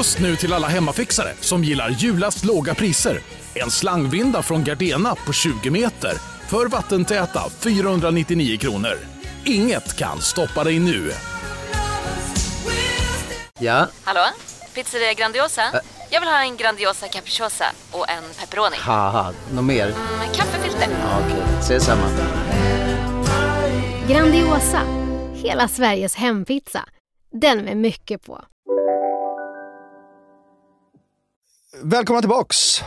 Just nu till alla hemmafixare som gillar julast låga priser. En slangvinda från Gardena på 20 meter för vattentäta 499 kronor. Inget kan stoppa dig nu. Ja, Hallå? Pizzeria Grandiosa? Jag vill ha en Grandiosa capriciosa och en pepperoni. haha, något mer? Med kaffefilter. Ja, Okej, ses samma. Grandiosa, hela Sveriges hempizza. Den med mycket på. Välkomna tillbaks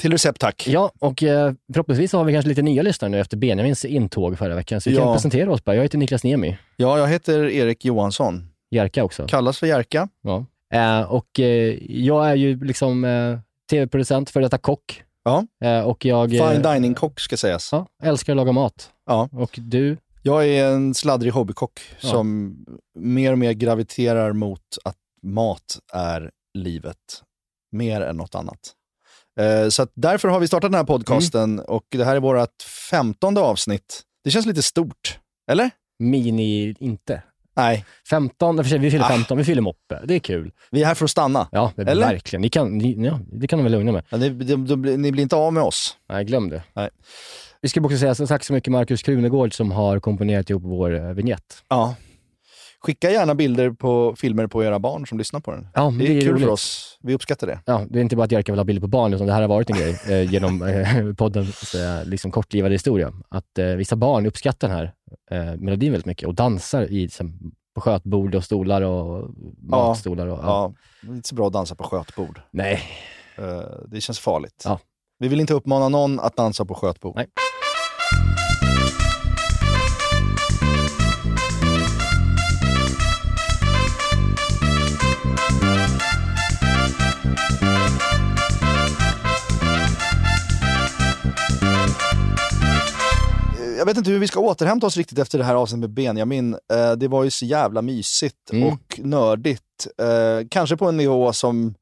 till Recept Tack. Ja, och eh, förhoppningsvis har vi kanske lite nya lyssnare nu efter Benjamins intåg förra veckan. Så vi kan Ja. presentera oss bara. Jag heter Niklas Niemi, Ja, jag heter Erik Johansson. Jerka också. Kallas för Jerka. Ja. Eh, och eh, jag är ju liksom eh, tv-producent, för detta kock. Ja. Eh, och jag eh, Fine dining-kock ska sägas. ja, älskar att laga mat. Ja. Och du? Jag är en sladdrig hobbykock Ja. som mer och mer graviterar mot att mat är livet. Mer än något annat. Eh, Så därför har vi startat den här podcasten Mm. och det här är vårt femtonde avsnitt. Det känns lite stort, eller? Mini, inte. Nej, 15, för sig, vi fyller Ah. 15, vi fyller moppe. Det är kul. vi är här för att stanna. Ja, det, Eller? verkligen. Ni kan, ni, ja, det kan de väl lugna med. Ja, ni, de, de, ni blir inte av med oss. Nej, glöm det. Nej. Vi ska också säga så tack så mycket Markus Krunegård som har komponerat ihop vår eh, vignett. Ja. Skicka gärna bilder på filmer på era barn som lyssnar på den. Ja, men Det är, kul roligt. för oss. Vi uppskattar det. Ja, det är inte bara att Jerka vill ha bilder på barn, utan det här har varit en grej eh, genom eh, poddens eh, liksom kortlivade historia. Att eh, vissa barn uppskattar den här eh, melodin väldigt mycket och dansar i, liksom, på skötbord och stolar och matstolar. Och, ja. Ja, det är inte så bra att dansa på skötbord. Nej, Eh, Det känns farligt. Ja. Vi vill inte uppmana någon att dansa på skötbord. Nej. Jag vet inte hur vi ska återhämta oss riktigt efter det här avsnittet med Benjamin. Eh, Det var ju så jävla mysigt Mm. och nördigt. Eh, Kanske på en nivå som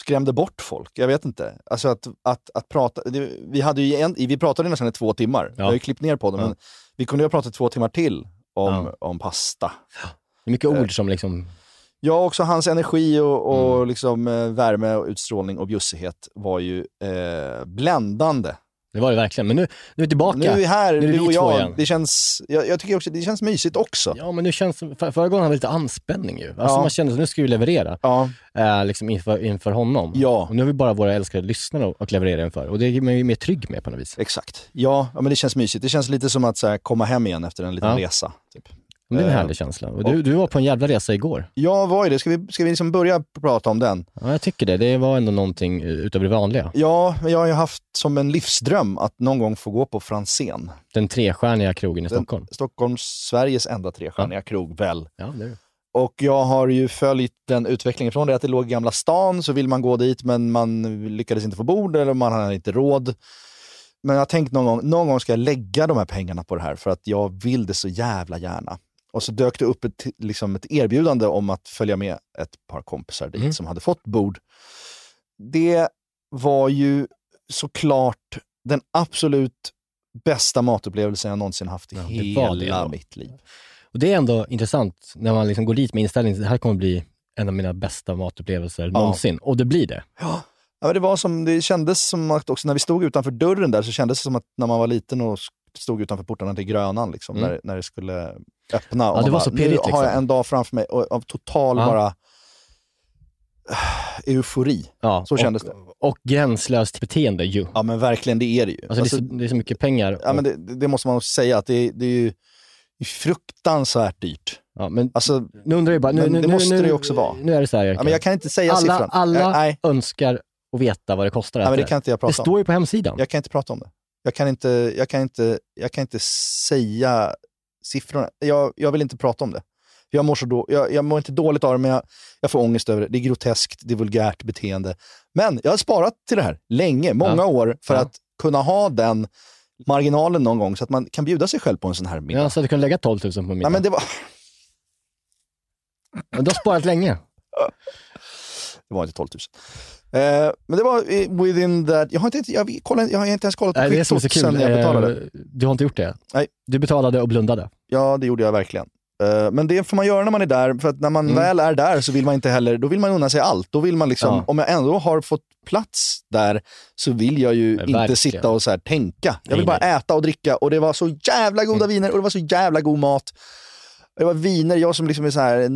skrämde bort folk. Jag vet inte. Alltså att, att, att prata. det- Vi, hade ju en, vi pratade nästan i två timmar. Vi Ja. har ju klippt ner på det, Ja. men vi kunde ju ha pratat två timmar till om, Ja. om pasta. det är mycket Eh. ord som liksom... Ja, också hans energi och, och Mm. liksom, eh, värme och utstrålning och bjussighet var ju eh, bländande. Det var det verkligen. Men nu, nu är vi tillbaka. Nu är vi här, Nu är det du och jag. igen. Det känns, jag, jag tycker också det känns mysigt också. Ja, men nu känns för, Förra gången hade vi lite anspänning ju. Alltså Ja. man kände att nu ska vi leverera Ja, eh, liksom inför, inför honom. Ja. Och nu har vi bara våra älskade lyssnare att leverera inför. Och det är man ju mer trygg med på något vis. exakt. Ja, ja, men det känns mysigt. Det känns lite som att så här, komma hem igen efter en liten Ja. resa. Typ. Det är en Eh, härlig känsla. Och du, du var på en jävla resa igår. Ja, vad är det? Ska vi, ska vi liksom börja prata om den? Ja, jag tycker det. Det var ändå någonting eh, utöver det vanliga. Ja, jag har ju haft som en livsdröm att någon gång få gå på Franzén. Den trestjärniga krogen i Den- Stockholm. Stockholms, Sveriges enda trestjärniga krog, väl? Ja, det är det. Och jag har ju följt den utvecklingen från det att det låg i Gamla stan, så vill man gå dit men man lyckades inte få bord eller man hade inte råd. Men jag har tänkt någon gång, någon gång ska jag lägga de här pengarna på det här för att jag vill det så jävla gärna. Och så dök det upp ett, liksom ett erbjudande om att följa med ett par kompisar dit Mm. som hade fått bord. Det var ju såklart den absolut bästa matupplevelsen jag någonsin haft i Ja, hela mitt liv. Och det är ändå intressant när man liksom går dit med inställningen det här kommer bli en av mina bästa matupplevelser någonsin. Och det blir det. Ja, men det, var som, det kändes som att också när vi stod utanför dörren där så kändes det som att när man var liten och stod utanför portarna till Grönan, liksom, Mm. när, när det skulle öppna. och det man var bara, så Nu pirrigt, har liksom. jag en dag framför mig av total Ja. bara eufori. Ja, Så kändes och, det. Och gränslöst beteende ju. Ja men verkligen, det är det ju. Alltså, Alltså, det, är så, det är så mycket pengar. ja, och- men det, det måste man också säga, att det, det är ju det är fruktansvärt dyrt. ja, men Alltså, nu undrar jag bara, nu, nu, det nu, måste nu, det ju också vara. Nu är det så här, ja, men jag kan inte säga alla siffran. alla Jag, önskar att veta vad det kostar. nej, men det kan inte jag det prata om. står ju på hemsidan. Jag kan inte prata om det. Jag kan inte, jag kan inte, jag kan inte säga siffrorna. Jag, jag vill inte prata om det. Jag mår, så då, jag, jag mår inte dåligt av det, men jag, jag får ångest över det. Det är groteskt, det är vulgärt beteende. Men jag har sparat till det här länge, många Ja. år, för Ja. att kunna ha den marginalen någon gång så att man kan bjuda sig själv på en sån här middag. Ja, så att du kan lägga 12 000 på middag. Nej, men det, var, Men du har sparat länge. det var inte 12 000. Eh, men det var within that... Jag har inte, jag, kollade, jag har inte ens kollat på Nej, kvittot sen jag betalade. Eh, Du har inte gjort det? Nej. Du betalade och blundade. Ja, det gjorde jag verkligen. Eh, Men det får man göra när man är där, för att när man Mm. väl är där så vill man inte heller, då vill man unna sig allt. Då vill man liksom, Ja. om jag ändå har fått plats där så vill jag ju Ja, inte verkligen. sitta och så tänka. Jag vill bara äta och dricka och det var så jävla goda viner och det var så jävla god mat. Det var viner, jag som liksom är så här,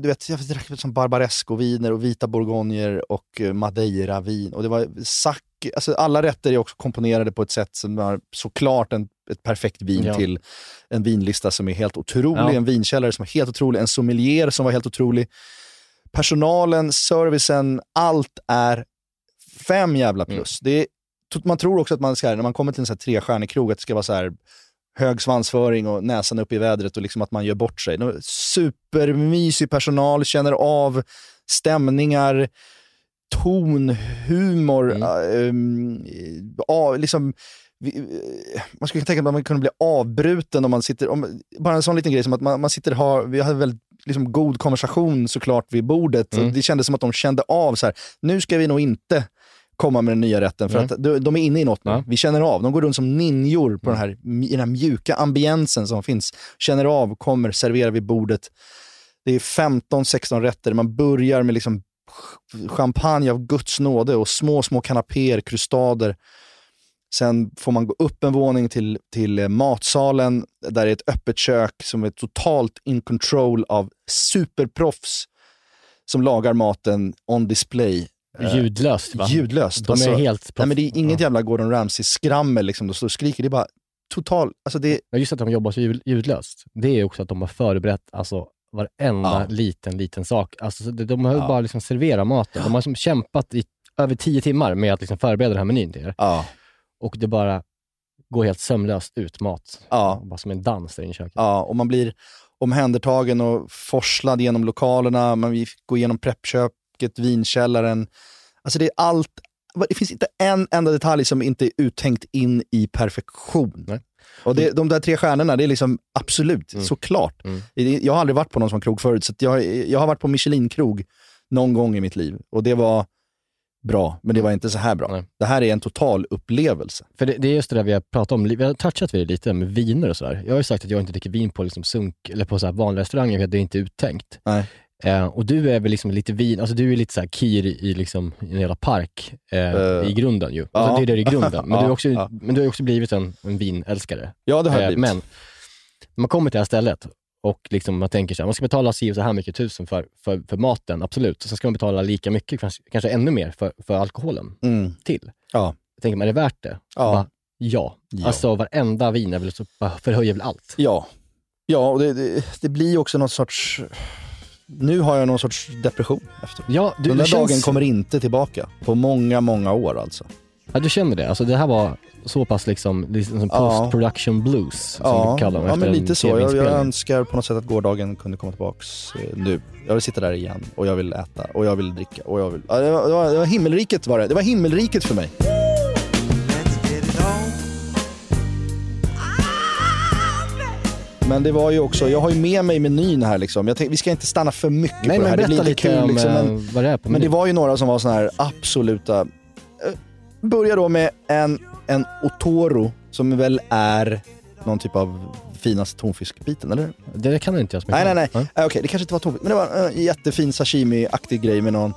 du vet, jag drack som barbaresco-viner och vita bourgogner och eh, madeira-vin. Och det var sack, alltså alla rätter är också komponerade på ett sätt som har såklart en, ett perfekt vin Ja. till en vinlista som är helt otrolig, Ja. en vinkällare som är helt otrolig, en sommelier som var helt otrolig. Personalen, servicen, allt är fem jävla plus. Det är, man tror också att man ska, när man kommer till en sån här trestjärnig krog, att det ska vara så här hög svansföring och näsan upp i vädret och liksom att man gör bort sig. Supermysig personal, känner av stämningar, ton, humor. Mm. äh, ja, liksom, eh, man skulle tänka att man kunde bli avbruten om man sitter, om, bara en sån liten grej som att man, man sitter har, vi hade väldigt liksom, god konversation såklart vid bordet. Mm. Det kändes som att de kände av så här, nu ska vi nog inte komma med den nya rätten för Mm. att de, de är inne i något nu. Ja. Vi känner av, de går runt som ninjor på den, här, i den här mjuka ambiensen som finns. Känner av, kommer, serverar vid bordet. Det är 15-16 rätter, man börjar med liksom champagne av Guds nåde och små, små kanapéer, krustader. Sen får man gå upp en våning till, till eh, matsalen, där det är ett öppet kök som är totalt in control av superproffs som lagar maten on display. Eh, Ljudlöst va? Ljudlöst. De är Alltså, helt nej, men det är inget jävla Gordon Ramsay-skrammel liksom, de står och skriker. Det är bara total, alltså det, Ja, Just att de jobbar så ljud- ljudlöst. Det är också att de har förberett alltså, varenda Ja. liten, liten sak. Alltså, så de, har ju Ja. bara liksom serverat maten. De har liksom kämpat i över tio timmar med att liksom förbereda den här menyn till er. ja, Och det bara går helt sömlöst ut mat. ja. Bara som en dans där inne i köket. Ja, och man blir omhändertagen och forslad genom lokalerna. Man går igenom preppköket, vinkällaren. Alltså det är allt. Det finns inte en enda detalj som inte är uttänkt in i perfektion. Nej. Och det, de där tre stjärnorna, det är liksom absolut, Mm. såklart. Mm. Jag har aldrig varit på någon sån krog förut, så jag, jag har varit på Michelin-krog någon gång i mitt liv. Och det var bra, men det var inte så här bra. Nej. Det här är en total upplevelse. För det, det är just det där vi har pratat om, vi har touchat vid det lite med viner och sådär. Jag har ju sagt att jag inte dricker vin på liksom sunk eller på så här vanliga restauranger för att det är inte uttänkt. Nej. Eh, och du är väl liksom lite vin, alltså du är lite så här kir i, liksom, en jävla park eh, Eh, i grunden ju. ja. Alltså, det är det i grunden. Men, du, är också, ja. men du har ju också blivit en, en vinälskare. Ja, det har jag Eh, blivit. men man kommer till det här stället och liksom man tänker så här, man ska betala si och så här mycket tusen för, för, för maten, absolut. Sen ska man betala lika mycket, kanske, kanske ännu mer för, för alkoholen Mm. till. Ja. Jag tänker man, är det värt det? Ja. Bara, ja. Ja. Alltså varenda vin är väl så, förhöjer väl allt. Ja, ja och det, det, det blir också någon sorts... Nu har jag någon sorts depression efter. Ja, du, Den där det känns, dagen kommer inte tillbaka på många, många år alltså. ja, du känner det. Alltså det här var så pass liksom, liksom som Ja. post-production blues, som Ja, vi kallar dem ja men en lite så. Jag, jag önskar på något sätt att gårdagen kunde komma tillbaks eh, nu. Jag vill sitta där igen och jag vill äta och jag vill dricka och jag vill... Ja, det, var, det, var, det var himmelriket var det. Det var himmelriket för mig. Men det var ju också, jag har ju med mig menyn här liksom. Jag tänkte, vi ska inte stanna för mycket Nej, på det men här. Det blir lite kul om liksom. eh, Men, vad det är på men det var ju några som var såna här absoluta... Eh, Börja då med en, en Otoro som väl är någon typ av finaste tonfiskbiten, eller? Det kan inte jag så mycket Nej, nej, nej. Eh, Okej, det kanske inte var tonfisk, men det var en jättefin sashimi-aktig grej med någon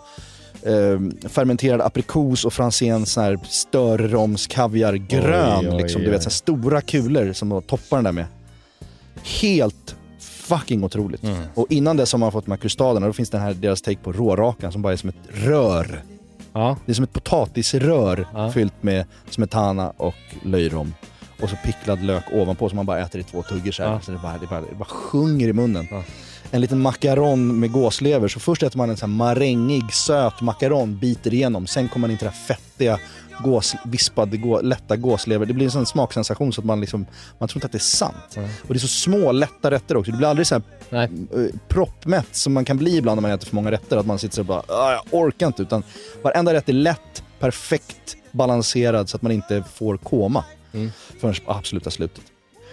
eh, fermenterad aprikos och franséns sån här störromskaviar grön. Oj, oj, liksom, du vet, så stora kulor som de toppar den där med. Helt fucking otroligt. Mm. Och innan dess har man fått de här krustaderna, då finns den här deras take på rårakan som bara är som ett rör. Ja. Det är som ett potatisrör Ja. fyllt med smetana och löjrom. Och så picklad lök ovanpå som man bara äter i två tuggor så. Ja. Så det, bara, det, bara, det bara sjunger i munnen. En liten makaron med gåslever. Så först äter man en sån här marängig, söt makaron, biter igenom. Sen kommer man in till det här fettiga, gås, vispade, gå, lätta gåslever. Det blir en sån smaksensation så att man liksom, man tror inte att det är sant. Ja. Och det är så små, lätta rätter också. Det blir aldrig så här Nej. eh, proppmätt som man kan bli ibland när man äter för många rätter. Att man sitter så och bara, "Ah, jag orkar inte. Utan varenda rätt är lätt, perfekt balanserad så att man inte får koma Mm. förrän på absoluta slutet.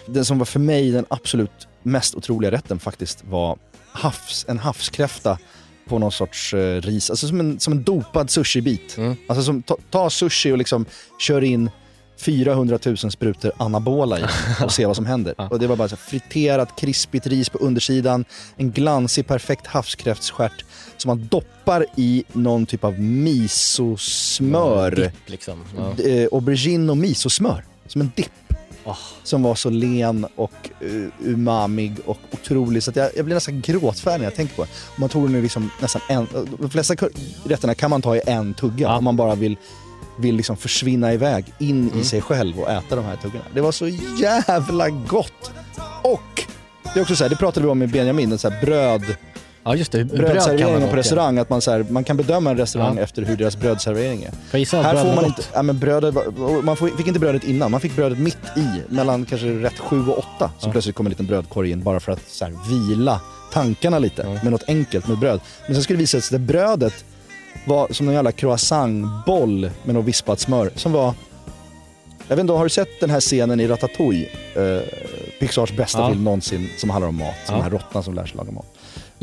Den som var för mig den absolut mest otroliga rätten faktiskt var havs, en havskräfta på någon sorts eh, ris, alltså som en, som en dopad sushibit. Mm. Alltså som, ta, ta sushi och liksom kör in 400 000 sprutor anabola i och se vad som händer. Ja. Och det var bara så friterat, krispigt ris på undersidan, en glansig, perfekt havskräftsstjärt som man doppar i någon typ av misosmör. Dipp, liksom. Ja. Eh, aubergine och misosmör, som en dipp. Åh. Som var så len och uh, umamig och otrolig så jag, jag blir nästan gråtfärdig när jag tänker på det. Man tog den liksom nästan en, de flesta rätterna kan man ta i en tugga Ja. om man bara vill, vill liksom försvinna iväg in Mm. i sig själv och äta de här tuggorna. Det var så jävla gott! Och det är också så här, det pratade vi om med Benjamin, så här bröd, ja, just det. Brödserveringen på restaurang, att man, så här, man kan bedöma en restaurang Ja. efter hur deras brödservering är. Här bröd får man inte, ja, men brödet, man fick inte brödet innan, man fick brödet mitt i, mellan kanske rätt 7 och 8. Så Ja. plötsligt kom en liten brödkorg in bara för att så här, vila tankarna lite Ja. med något enkelt med bröd. Men sen skulle det visa sig att det brödet var som en jävla croissantboll med något vispat smör som var jag vet inte, har du sett den här scenen i Ratatouille? Eh, Pixars bästa Ja. film någonsin som handlar om mat. Som Ja. den här råttan som lär sig laga mat.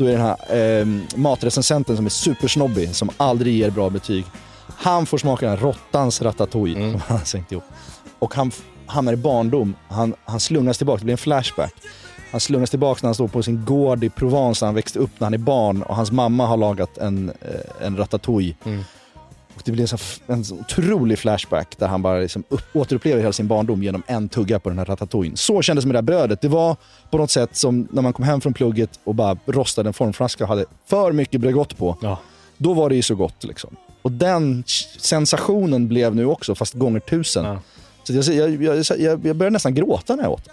Då är den här eh, matrecensenten som är supersnobbig, som aldrig ger bra betyg. Han får smaka den här råttans ratatouille Mm. som han har sänkt ihop. Och han hamnar i barndom. Han, han slungas tillbaka, det blir en flashback. Han slungas tillbaka när han står på sin gård i Provence han växte upp när han är barn och hans mamma har lagat en, eh, en ratatouille. Mm. Och det blir f- en så otrolig flashback där han bara liksom upp, återupplever hela sin barndom genom en tugga på den här ratatouillen. Så kändes det med det här brödet. Det var på något sätt som när man kom hem från plugget och bara rostade en formflaska och hade för mycket Bregott på. Ja. Då var det ju så gott liksom. Och den sensationen blev nu också, fast gånger tusen. Ja. Så jag, jag, jag, jag, började nästan gråta när jag åt.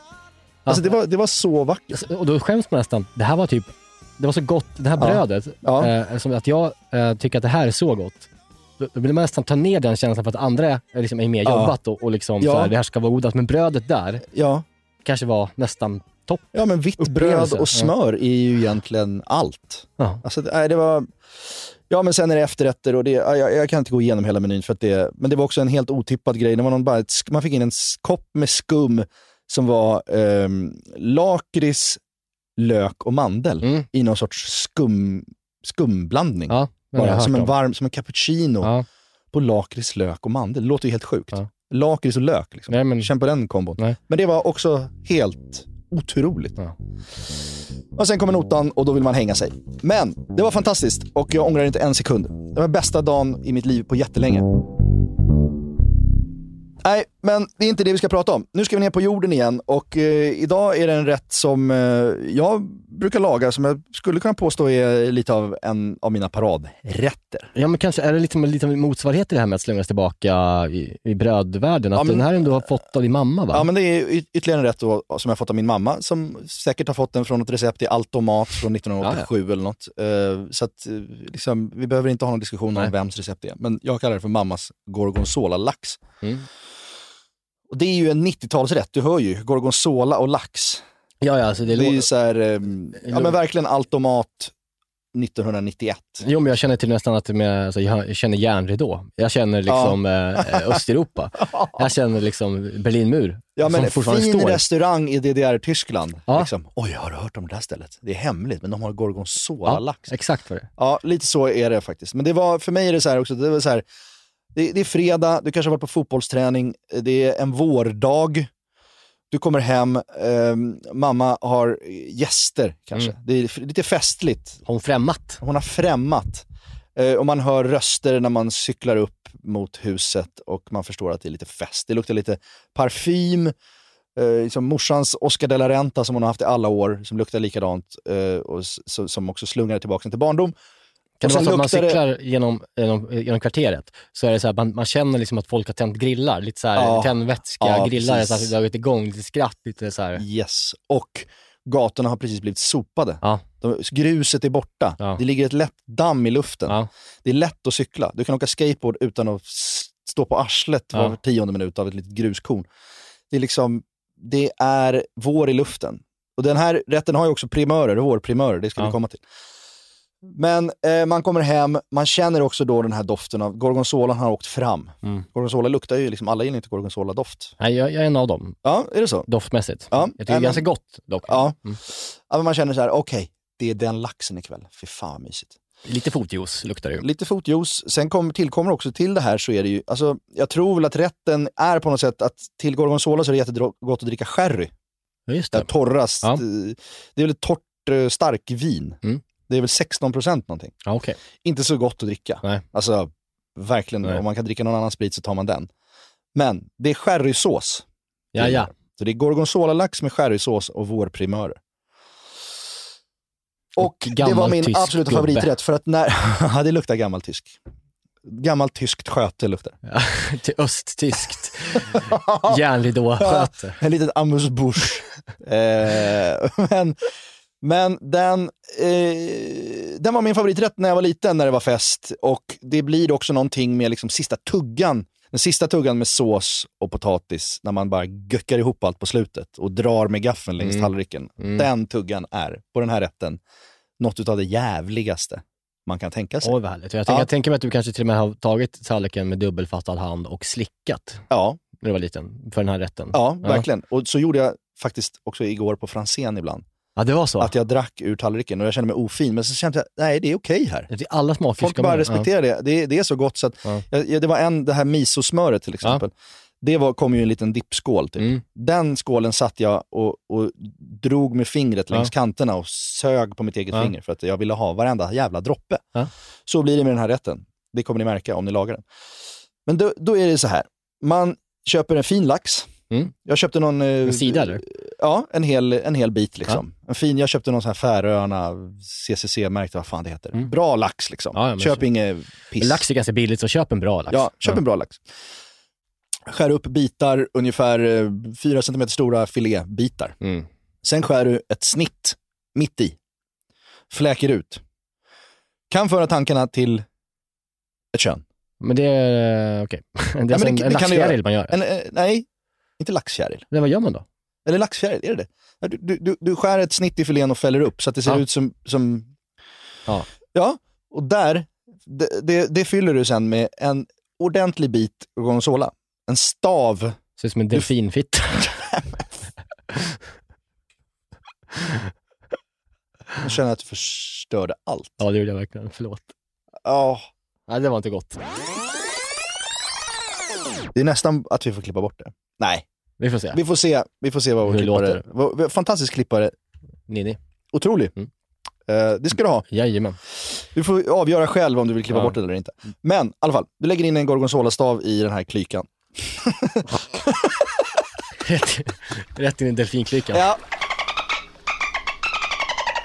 Alltså det var, det var så vackert. Och då skäms man nästan. Det här var typ, det var så gott, det här Ja. brödet, Ja. eh, som att jag eh, tycker att det här är så gott. Då, då vill man nästan ta ner den känslan för att andra är, liksom, är mer Ja. jobbat och, och liksom Ja. så här, det här ska vara godast. Men brödet där Ja, kanske var nästan topp. ja men vitt bröd och smör är ju egentligen allt. Ja. Alltså, det, det var... Ja, men sen är det efterrätter och det, ja, jag, jag kan inte gå igenom hela menyn för att det, men det var också en helt otippad grej. Det var någon bara ett, man fick in en kopp med skum som var ehm, lakrits, lök och mandel Mm. i någon sorts skum, skumblandning. Ja, bara, som en varm, som en cappuccino Ja. på lakrits, lök och mandel. Det låter ju helt sjukt. Ja. Lakrits och lök, liksom. Nej, men- känn på den kombon. Nej. Men det var också helt otroligt. Ja. Och sen kommer notan och då vill man hänga sig. Men det var fantastiskt och jag ångrar inte en sekund. Det var bästa dagen i mitt liv på jättelänge. Nej, men det är inte det vi ska prata om. Nu ska vi ner på jorden igen och eh, idag är det en rätt som eh, jag brukar laga som jag skulle kunna påstå är lite av en av mina paradrätter. Ja, men kanske är det lite, lite motsvarighet till det här med att slungas tillbaka i, i brödvärlden. Att Ja, men- den här ändå har fått av din mamma va? Ja, men det är ytterligare en rätt då, som jag fått av min mamma som säkert har fått den från ett recept i Altomat från 1987 eller något. Eh, så att, eh, liksom, vi behöver inte ha någon diskussion Nej. om vems recept det är. Men jag kallar det för mammas gorgonzola-lax. Mm. Och det är ju en 90-talsrätt, du hör ju. Gorgonzola och lax. ja, ja alltså det, Det är ju så här, ehm, ja men verkligen Altomat 1991. Jo, men jag känner till nästan att med, alltså, jag känner järnridå. Jag känner liksom eh, Östeuropa. Jag känner liksom Berlinmur. Ja men som fin står. restaurang i DDR-Tyskland. Ja. Liksom. Oj, har du hört om det där stället? Det är hemligt, men de har Ja, gorgonzola-lax. exakt vad det är. Ja, lite så är det faktiskt. Men det var, för mig är det så här också, det, var så här, det, det är fredag, du kanske har varit på fotbollsträning, det är en vårdag, du kommer hem, ehm, mamma har gäster kanske. Mm. Det är lite festligt. Hon främmat? Hon har främmat. Eh, och man hör röster när man cyklar upp mot huset och man förstår att det är lite fest. Det luktar lite parfym, eh, liksom morsans Oscar de la Renta som hon har haft i alla år, som luktar likadant eh, och så, som också slungar tillbaka till barndom. Kan det vara så att man luktar det- cyklar genom, genom, genom kvarteret, så är det så här, man, man känner liksom att folk har tänt grillar, lite så här Ja. tändvätska, Ja, grillar, precis. så har dragit igång, lite skratt, lite så här. Yes. Och gatorna har precis blivit sopade. Ja. De, gruset är borta. Ja. Det ligger ett lätt damm i luften. Ja. Det är lätt att cykla. Du kan åka skateboard utan att stå på arslet var tionde minut av ett litet gruskorn. Det är liksom, det är vår i luften. Och den här rätten har ju också primörer, vårprimörer, det ska vi komma till. Men eh, man kommer hem, man känner också då den här doften av, gorgonzolan har åkt fram. Mm. Gorgonzola luktar ju, liksom, alla gillar inte gorgonzola-doft. Nej, jag, jag är en av dem, Ja, är det så? doftmässigt. Ja, Jag tycker det är ganska gott dock. Ja. Mm. ja men man känner så här, okej, det är den laxen ikväll. Fy fan vad mysigt. Lite fotjuice luktar det ju. Lite fotjuice. Sen kom, tillkommer också till det här så är det ju, alltså, jag tror väl att rätten är på något sätt att till gorgonzola så är det jättegott att dricka sherry. Ja, just Det det. torrast. Ja. eh, Det är väl ett torrt eh, starkvin. Mm. Det är väl 16 procent någonting. Ja, okej. Inte så gott att dricka. Nej. Alltså, verkligen, Nej. om man kan dricka någon annan sprit så tar man den. Men det är sherrysås. Ja, ja. Så det är gorgonzola-lax med sherrysås och vårprimörer. Och, Och det var min absoluta gubbe. favoriträtt för att när, ja det luktar gammal tysk. Gammalt tyskt sköte luktar det. Till östtyskt järnridåsköte. En liten amuse-bouche. eh, men men den, eh, den var min favoriträtt när jag var liten, när det var fest. Och det blir också någonting med liksom sista tuggan. Den sista tuggan med sås och potatis, när man bara göckar ihop allt på slutet och drar med gaffeln längs Mm. tallriken. Mm. Den tuggan är, på den här rätten, något av det jävligaste man kan tänka sig. Oj, vad härligt. Jag, tänker, Ja. jag tänker mig att du kanske till och med har tagit tallriken med dubbelfattad hand och slickat Ja, när du var liten för den här rätten. ja, verkligen. Och så gjorde jag faktiskt också igår på Franzén ibland. Ja, det var så. Att jag drack ur tallriken och jag kände mig ofin. Men så kände jag, nej det är okej här. Det är alla smaker Folk bara respekterar det. det. Det är så gott så att, Ja. jag, det var en, det här misosmöret till exempel. Det var, kom ju i en liten dippskål. Typ. Mm. Den skålen satt jag och, och drog med fingret längs Ja. kanterna och sög på mitt eget Ja. finger för att jag ville ha varenda jävla droppe. Ja. Så blir det med den här rätten. Det kommer ni märka om ni lagar den. Men då, då är det så här. Man köper en fin lax. Mm. Jag köpte någon... eh, En sida eller? Ja, en hel, en hel bit liksom. En fin, jag köpte någon sån här Färöarna CCC-märkt, vad fan det heter. Mm. Bra lax liksom. Ja, ja, Köp inget piss. Lax är ganska billigt, så köp en bra lax. Ja, köp en bra lax. Skär upp bitar, ungefär eh, 4 cm stora filébitar. Mm. Sen skär du ett snitt mitt i. Fläker ut. Kan föra tankarna till ett kön. Men det är, okej. Det är alltså det- en, en laxfjäril man gör. En, eh, nej, inte laxfjäril. Men vad gör man då? Eller laxfjäril, är det det? Du, du, du skär ett snitt i filén och fäller upp så att det ser Ja. ut som... som Ja. ja, och där, det, det, det fyller du sen med en ordentlig bit gorgonzola. En stav. Ser ut som en delfinfitta. Jag känner att du förstörde allt. Ja, det gjorde jag verkligen. Förlåt. Ja, Nej, det var inte gott. det är nästan att vi får klippa bort det. Nej, Vi får se. vi får se, vi får se vad vår Hur klippare... Vår, fantastisk klippare. Nini. Otrolig. Mm. Eh, det ska du ha. Jajamän. Du får avgöra själv om du vill klippa Ja. bort det eller inte. Men i alla fall, du lägger in en gorgonzolastav i den här klykan. Rätt, rätt in i delfinklykan. Ja.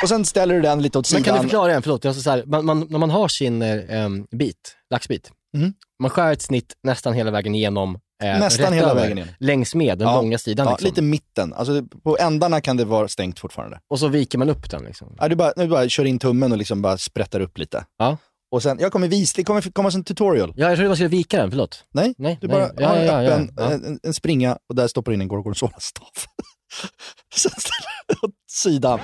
Och sen ställer du den lite åt Men sidan. kan du förklara en, förlåt, jag så här, man, man, när man har sin eh, bit, laxbit, Mm. man skär ett snitt nästan hela vägen igenom, eh, Nästan hela över, vägen igenom. längs med den Ja. långa sidan. ja, liksom. lite mitten. Alltså, på ändarna kan det vara stängt fortfarande. Och så viker man upp den. Liksom. Ja, du, bara, du bara kör in tummen och liksom bara sprättar upp lite. Ja. Och sen, jag kommer visa, det kommer komma en tutorial. Ja, jag trodde man skulle vika den, förlåt. Nej, Nej, du nej. bara Ja, har en ja, öppen ja. En, en springa och där stoppar du in en gorgonzolastav. sen ställer du åt sidan.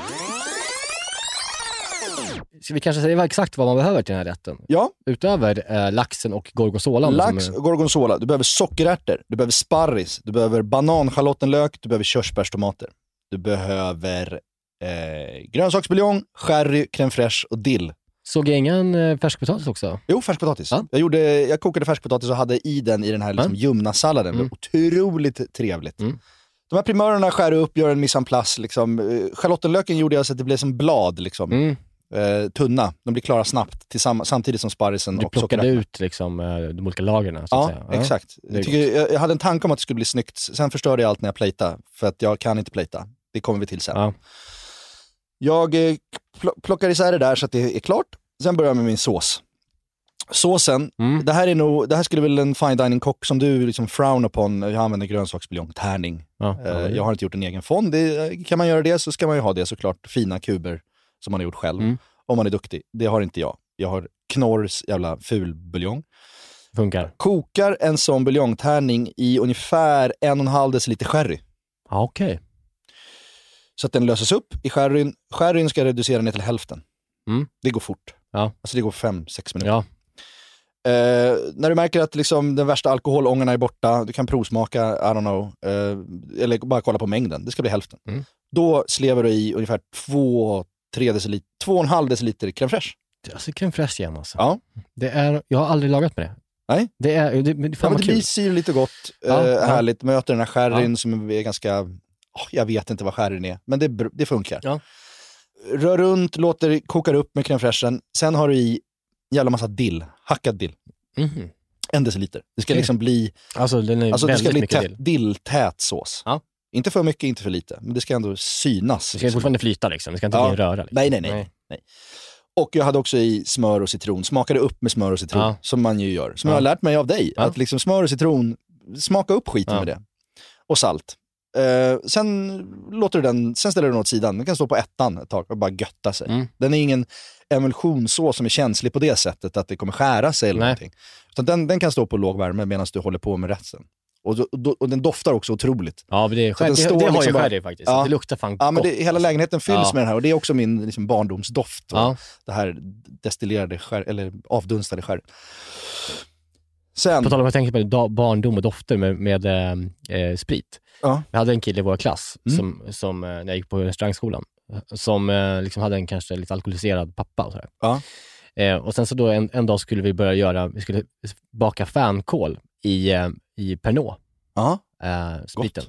Ska vi kanske säga exakt vad man behöver till den här rätten? Ja, Utöver eh, laxen och gorgonzolan. lax är- och gorgonzola. Du behöver sockerärtor, du behöver sparris, du behöver bananschalottenlök, du behöver körsbärstomater. Du behöver eh, grönsaksbuljong, sherry, crème fraîche och dill. Såg jag ingen eh, färskpotatis också? Jo, färskpotatis. Ja. Jag, gjorde, jag kokade färskpotatis och hade i den i den här liksom, ljumna-salladen. Det var Otroligt trevligt. Mm. De här primörerna skär upp, gör en mise en place. Liksom. Eh, Schalottenlöken gjorde jag så att det blev som blad, liksom. Mm. Eh, tunna. De blir klara snabbt samtidigt som sparrisen Du och plockade sockerärtorna. ut liksom, eh, de olika lagren. Ja, att säga. exakt. Jag, tycker, jag, hade en tanke om att det skulle bli snyggt. Sen förstörde jag allt när jag plejtade, för att jag kan inte plejta. Det kommer vi till sen. Ja. Jag eh, pl- plockar isär det där så att det är klart. Sen börjar jag med min sås. Såsen, Mm. det, här är nog, det här skulle väl en fine dining-kock som du liksom frown upon. Jag använder grönsaksbuljong, tärning. Ja, Eh, ja, jag har inte gjort en egen fond. Det, kan man göra det så ska man ju ha det såklart. Fina kuber som man har gjort själv. Mm. Om man är duktig. Det har inte jag. Jag har Knorrs jävla fulbuljong. Funkar. Kokar en sån buljongtärning i ungefär en och en halv deciliter sherry. Ja, okej. Så att den löses upp i sherryn. Sherryn ska jag reducera ner till hälften. Mm. Det går fort. Ja. Alltså det går fem, sex minuter. Ja. Eh, när du märker att liksom den värsta alkoholångorna är borta, du kan provsmaka, I don't know, eh, eller bara kolla på mängden. Det ska bli hälften. Mm. Då slevar du i ungefär två, tre deciliter, två och en halv deciliter crème fraîche. Alltså crème fraîche igen alltså. Ja. Det är, jag har aldrig lagat med det. Nej. Det är, det, men Ja, men det kul. blir syrligt och gott. Ja, eh, ja. Härligt. Möter den här sherryn som är ganska... åh, jag vet inte vad sherryn är, men det, det funkar. Ja. Rör runt, låter det koka upp med crème fraîchen. Sen har du i jävla massa dill, hackad dill. Mhm. En deciliter. Det ska liksom bli, Alltså den är alltså det väldigt ska bli mycket tät, dill. dilltät sås. Ja. Inte för mycket, inte för lite, men det ska ändå synas. Det ska fortfarande flyta liksom. Det ska inte Ja. bli en röra. Liksom. Nej, nej, nej, nej. Och jag hade också i smör och citron, smakade upp med smör och citron, Ja. som man ju gör. Som Ja. jag har lärt mig av dig, att liksom smör och citron, smaka upp skiten med det. Och salt. Eh, sen, låter du den, sen ställer du den åt sidan, den kan stå på ettan ett tag och bara götta sig. Mm. Den är ingen emulsionssås som är känslig på det sättet att det kommer skära sig eller Nej. någonting. Utan den, den kan stå på låg värme medan du håller på med resten. Och, då, och den doftar också otroligt. Ja, det, är, den det, det har liksom ju bara- sherry faktiskt. Ja. Det luktar fan Ja, men det, hela lägenheten fylls Ja. med den här och det är också min liksom, barndomsdoft. Ja. Det här destillerade skär, eller avdunstade skär. Sen, På tal om att jag tänker på barndom och dofter med, med eh, eh, sprit. Ja. Jag hade en kille i vår klass, Mm. som, som, eh, när jag gick på restaurangskolan, som eh, liksom hade en kanske lite alkoholiserad pappa. Och, sådär. Ja. Eh, och sen så då en, en dag skulle vi börja göra, vi skulle baka fänkål i, eh, i Pernod, ja, eh, spriten.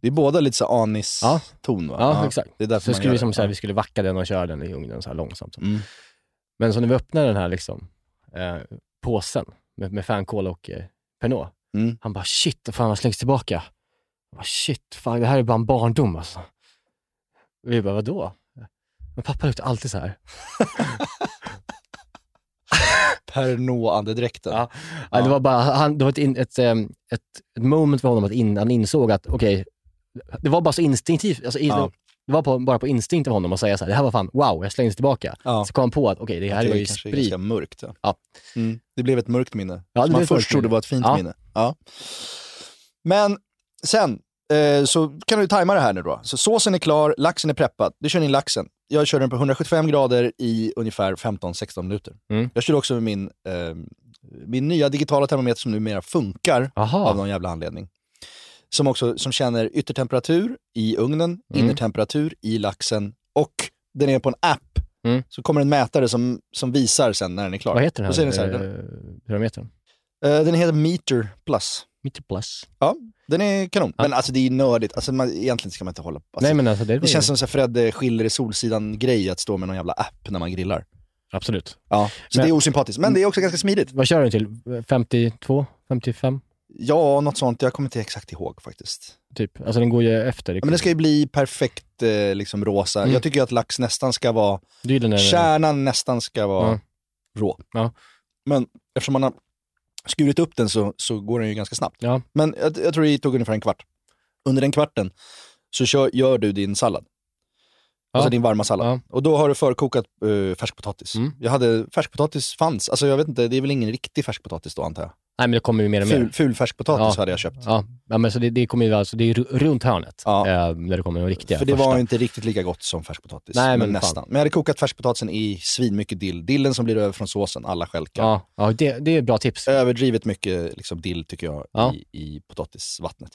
det är båda lite så anis-ton va? Ja, exakt. Det är därför Så skulle vi, som, så här, vi skulle vacka den och köra den i ugnen så här långsamt. Mm. Men så när vi öppnade den här liksom, eh, påsen med, med fänkål och eh, Pernod, Mm. han bara shit, vad fan har slängts tillbaka? Jag bara, shit, fan, det här är bara en barndom alltså. Vi bara, vadå? Men pappa luktar alltid så här. Pernod-andedräkten. Ja. Ja, det var bara, han, det var ett, in, ett, ehm, ett, ett moment för honom att in, han insåg att, okej, det var bara så instinktivt, alltså, Ja. det var på, bara på instinkt av honom att säga så här, det här var fan, wow, jag slängdes tillbaka. Ja. Så kom han på att, okej, det här det var ju sprit. ganska mörkt. Ja. Ja. Mm. Det blev ett mörkt minne. Ja, det som man först trodde var ett fint minne. Ja. Men sen eh, så kan du tajma det här nu då. Så såsen är klar, laxen är preppad. Du kör in laxen. Jag kör den på 175 grader i ungefär 15-16 minuter. Mm. Jag kör också med min, eh, min nya digitala termometer som numera funkar av Aha. någon jävla anledning. Som också som känner yttertemperatur i ugnen, Mm. innertemperatur i laxen och den är på en app. Mm. Så kommer en mätare som, som visar sen när den är klar. Vad heter den här, den så här, eh, pyrameten? Eh, den heter Meter Plus. Meter plus. Ja, den är kanon. Men alltså det är nördigt. Alltså, man, egentligen ska man inte hålla på. Alltså, Nej men alltså det, det ju- känns som så här Fredde skiljer i Solsidan-grej att stå med någon jävla app när man grillar. Absolut. Ja, så Men- det är osympatiskt. Men det är också ganska smidigt. Vad kör du till? 52? 55? Ja, något sånt. Jag kommer inte exakt ihåg faktiskt. Typ. Alltså den går ju efter. Men den ska ju bli perfekt eh, liksom rosa. Mm. Jag tycker ju att lax nästan ska vara, den kärnan nästan ska vara Ja. rå. Ja. Men eftersom man har skurit upp den så, så går den ju ganska snabbt. Ja. Men jag, jag tror det tog ungefär en kvart. Under den kvarten så kör, gör du din sallad. Alltså din varma sallad. Ja. Och då har du förkokat uh, färskpotatis. Mm. Jag hade, färskpotatis fanns, alltså jag vet inte, det är väl ingen riktig färskpotatis då antar jag? Nej men det kommer ju mer och mer. Ful, ful färskpotatis hade jag köpt. Ja, ja men så det, det kommer ju alltså, det är ru- runt hörnet Ja. eh, när det kommer de riktiga För det första. var inte riktigt lika gott som färskpotatis. Nej, men, men nästan. Men jag hade kokat färskpotatisen i svinmycket dill. Dillen som blir över från såsen, alla stjälkar. Ja, ja det, det är ett bra tips. Överdrivet mycket liksom, dill tycker jag Ja. i, i potatisvattnet.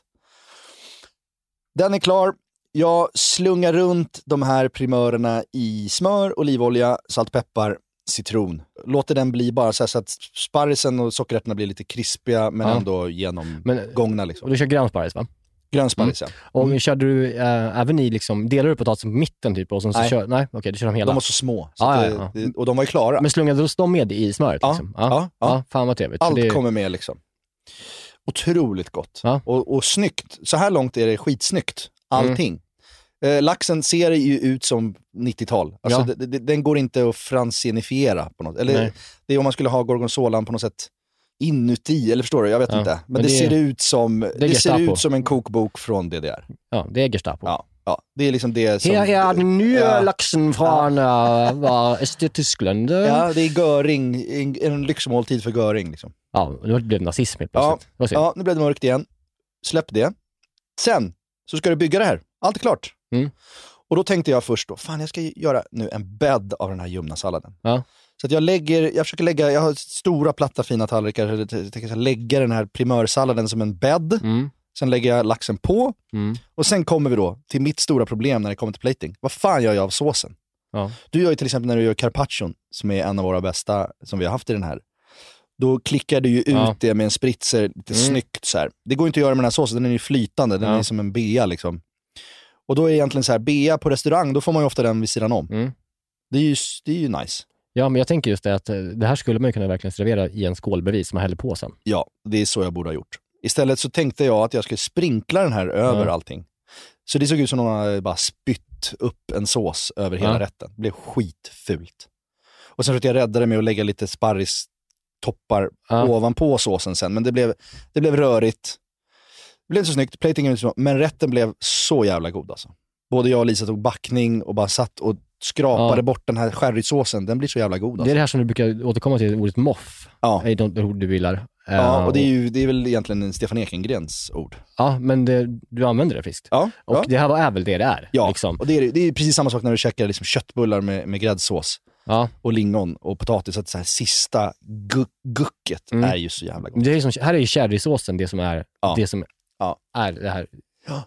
Den är klar. Jag slungar runt de här primörerna i smör, olivolja, salt, peppar, citron. Låter den bli bara så, så att sparrisen och sockerärtorna blir lite krispiga men Ja. ändå genomgångna. Liksom. och du kör grön sparris va? Grön sparris, ja. Och körde du äh, även i, liksom, delar du potatisen på mitten typ och sen så Nej. kör, nej okej du kör dem hela. De var så små. Så Ja, att ja, det, ja. Det, och de var ju klara. Men slungade de med i smöret? Ja, Liksom? ja, ja. fan vad trevligt. Allt det, kommer med liksom. Otroligt gott. Ja. Och, och snyggt. Så här långt är det skitsnyggt. Allting. Eh, laxen ser ju ut som 90-tal. Alltså, Ja. det, det, den går inte att fransinifiera på något. Eller Nej. det är om man skulle ha gorgonzolan på något sätt inuti, eller förstår du? Jag vet Ja. inte. Men, Men det, det- ser ut som, det ser Gestapo. ut som en kokbok från DDR. Ja, det är Gestapo. Ja, ja. Det är liksom det som... Här är den nya Ja. laxen från ja. var Östtyskland. Ja, Ja, det är Göring, en, lyxmåltid för Göring. Liksom. ja nu blev det nazism helt Ja, plötsligt. Synd. Ja, nu blev det mörkt igen. Släpp det. Sen så ska du bygga det här. Allt är klart. Mm. Och då tänkte jag först då, fan jag ska göra nu en bädd av den här ljumna salladen. Ja. Så att jag lägger, jag försöker lägga, jag har stora platta fina tallrikar, så jag tänker lägga den här primörsalladen som en bädd. Mm. Sen lägger jag laxen på. Mm. Och sen kommer vi då till mitt stora problem när det kommer till plating. Vad fan gör jag av såsen? Ja. Du gör ju till exempel när du gör carpaccion, som är en av våra bästa som vi har haft i den här. Då klickar du ju ut Ja. det med en spritzer lite Mm. snyggt så här. Det går inte att göra med den här såsen, den är ju flytande, den Ja. är som en bea liksom. Och då är det egentligen så här, bea på restaurang, då får man ju ofta den vid sidan om. Mm. Det är ju, det är ju nice. Ja, men jag tänker just det att eh, det här skulle man ju kunna verkligen servera i en skål bredvid som man häller på sen. Ja, det är så jag borde ha gjort. Istället så tänkte jag att jag skulle sprinkla den här över Ja. allting. Så det såg ut som någon hade bara spytt upp en sås över hela Ja. rätten. Det blev skitfult. Och sen försökte jag rädda det med att lägga lite sparristoppar Ja. ovanpå såsen sen, men det blev, det blev rörigt. Det blev inte så snyggt, platingen inte så men rätten blev så jävla god alltså. Både jag och Lisa tog backning och bara satt och skrapade Ja. bort den här sherrysåsen. Den blir så jävla god Det är alltså. det här som du brukar återkomma till, ordet moff. Ja. är de ord du gillar. Ja, Eh, och det är ju det är väl egentligen Stefan Ekengrens ord. Ja, men det, du använder det friskt. Ja, Och ja. det här var- är väl det det är. Ja, Liksom. och det är, det är precis samma sak när du käkar liksom köttbullar med, med gräddsås Ja. och lingon och potatis. Att så här, sista gu gucket Mm. är ju så jävla gott. Det är som, här är ju sherrysåsen det som är Ja. det som Ja. är det här va?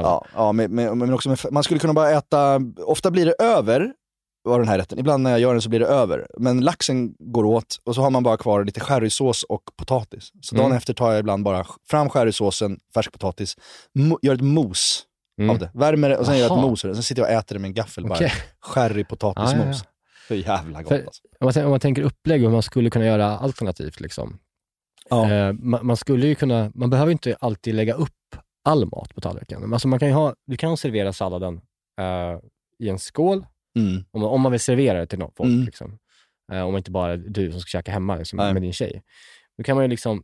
Ja, ja med, med, men också med, man skulle kunna bara äta, ofta blir det över var den här rätten. Ibland när jag gör den så blir det över. Men laxen går åt och så har man bara kvar lite sherrysås och potatis. Så dagen Mm. efter tar jag ibland bara fram sherrysåsen, färsk potatis, gör ett mos Mm. av det. Värmer det och sen gör jag ett mos av det. Sen sitter jag och äter det med en gaffel bara. Okej. Sherry potatismos. Ja, ja, Så jävla gott För- alltså. Om man, om man tänker upplägg och hur man skulle kunna göra alternativt. Liksom. Ja. Eh, man, skulle ju kunna, man behöver inte alltid lägga upp all mat på tallriken. Alltså man kan ha, du kan servera salladen eh, i en skål, Mm. om man, om man vill servera det till någon folk. Mm. Liksom. Eh, om inte bara du som ska käka hemma liksom, med din tjej. Då kan man ju liksom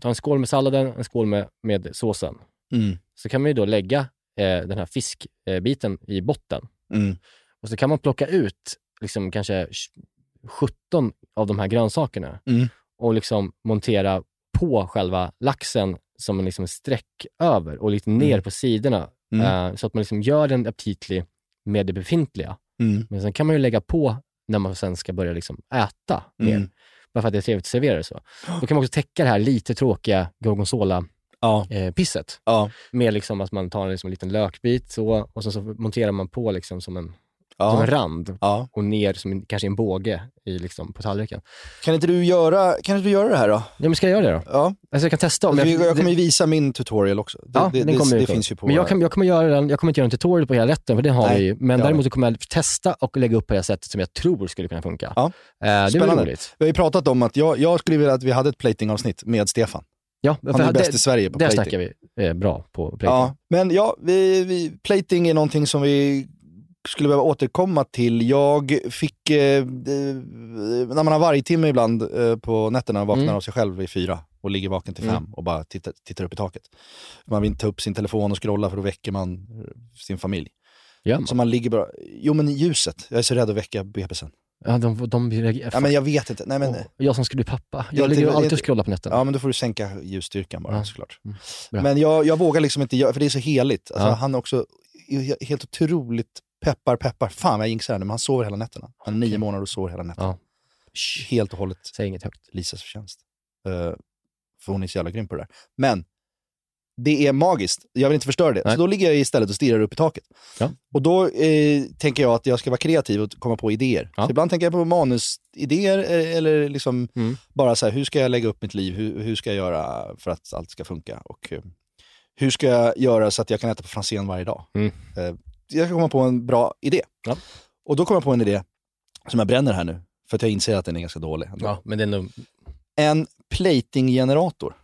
ta en skål med salladen, en skål med, med såsen. Mm. Så kan man ju då lägga eh, den här fiskbiten i botten. Mm. Och så kan man plocka ut liksom kanske 17 av de här grönsakerna Mm. Och liksom montera på själva laxen som en liksom streck över och lite ner Mm. på sidorna. Mm. eh, så att man liksom gör den aptitlig med det befintliga. Mm. Men sen kan man ju lägga på när man sen ska börja liksom äta mer. Mm. Bara för att det är trevligt att servera det så. Då kan man också täcka det här lite tråkiga gorgonzola-pisset. Ja. Ja. Med liksom att man tar liksom en liten lökbit så, och sen så monterar man på liksom som en, som Ja. en rand ja. och ner som en, kanske en båge i, liksom, på tallriken. Kan inte du göra, kan inte du göra det här då? Ja, men ska jag göra det då? Ja. Alltså jag kan testa. Om Jag, jag, jag kommer ju visa min tutorial också. Det, ja, det, den kommer det, det finns ju på Men jag, kan, jag, kommer göra den, jag kommer inte göra en tutorial på hela rätten, för det har Nej, vi ju. Men däremot så kommer jag testa och lägga upp på det sättet som jag tror skulle kunna funka. Ja. Eh, det Spännande. roligt. Vi har ju pratat om att jag, jag skulle vilja att vi hade ett plating-avsnitt med Stefan. Ja, Han är bäst i Sverige på där plating. snackar vi eh, bra på plating. Ja, men ja, vi, vi, plating är någonting som vi skulle behöva återkomma till. Jag fick, eh, eh, när man har vargtimme ibland eh, på nätterna, vaknar Mm. av sig själv vid fyra och ligger vaken till fem Mm. och bara tittar, tittar upp i taket. Man vill inte ta upp sin telefon och scrolla för då väcker man eh, sin familj. Gör man? Så man ligger bara, jo men ljuset, jag är så rädd att väcka bebisen. Ja, de, de reagerar. Ja, men jag vet inte, nej men, jag som skulle bli pappa. Jag ligger inte- alltid och scrollar på nätterna. ja men då får du sänka ljusstyrkan bara Ja. såklart. Mm. Men jag, jag vågar liksom inte för det är så heligt. Alltså, Ja. Han är också he- helt otroligt peppar, peppar. Fan vad jag jinxar men han sover hela nätterna. Han är nio månader och sover hela nätterna. Ja. Helt och hållet Säg inget högt. Lisas förtjänst. Uh, för hon är så jävla grym på det där. Men det är magiskt. Jag vill inte förstöra det. Nej. Så då ligger jag istället och stirrar upp i taket. Ja. Och då eh, tänker jag att jag ska vara kreativ och komma på idéer. Ja. Så ibland tänker jag på manusidéer eh, eller liksom Mm. bara så här, hur ska jag lägga upp mitt liv? Hur, hur ska jag göra för att allt ska funka? Och eh, hur ska jag göra så att jag kan äta på Franzén varje dag? Mm. Eh, jag ska komma på en bra idé. Ja. Och då kommer jag på en idé som jag bränner här nu. För att jag inser att den är ganska dålig. ändå. Ja, men det är. En plating-generator.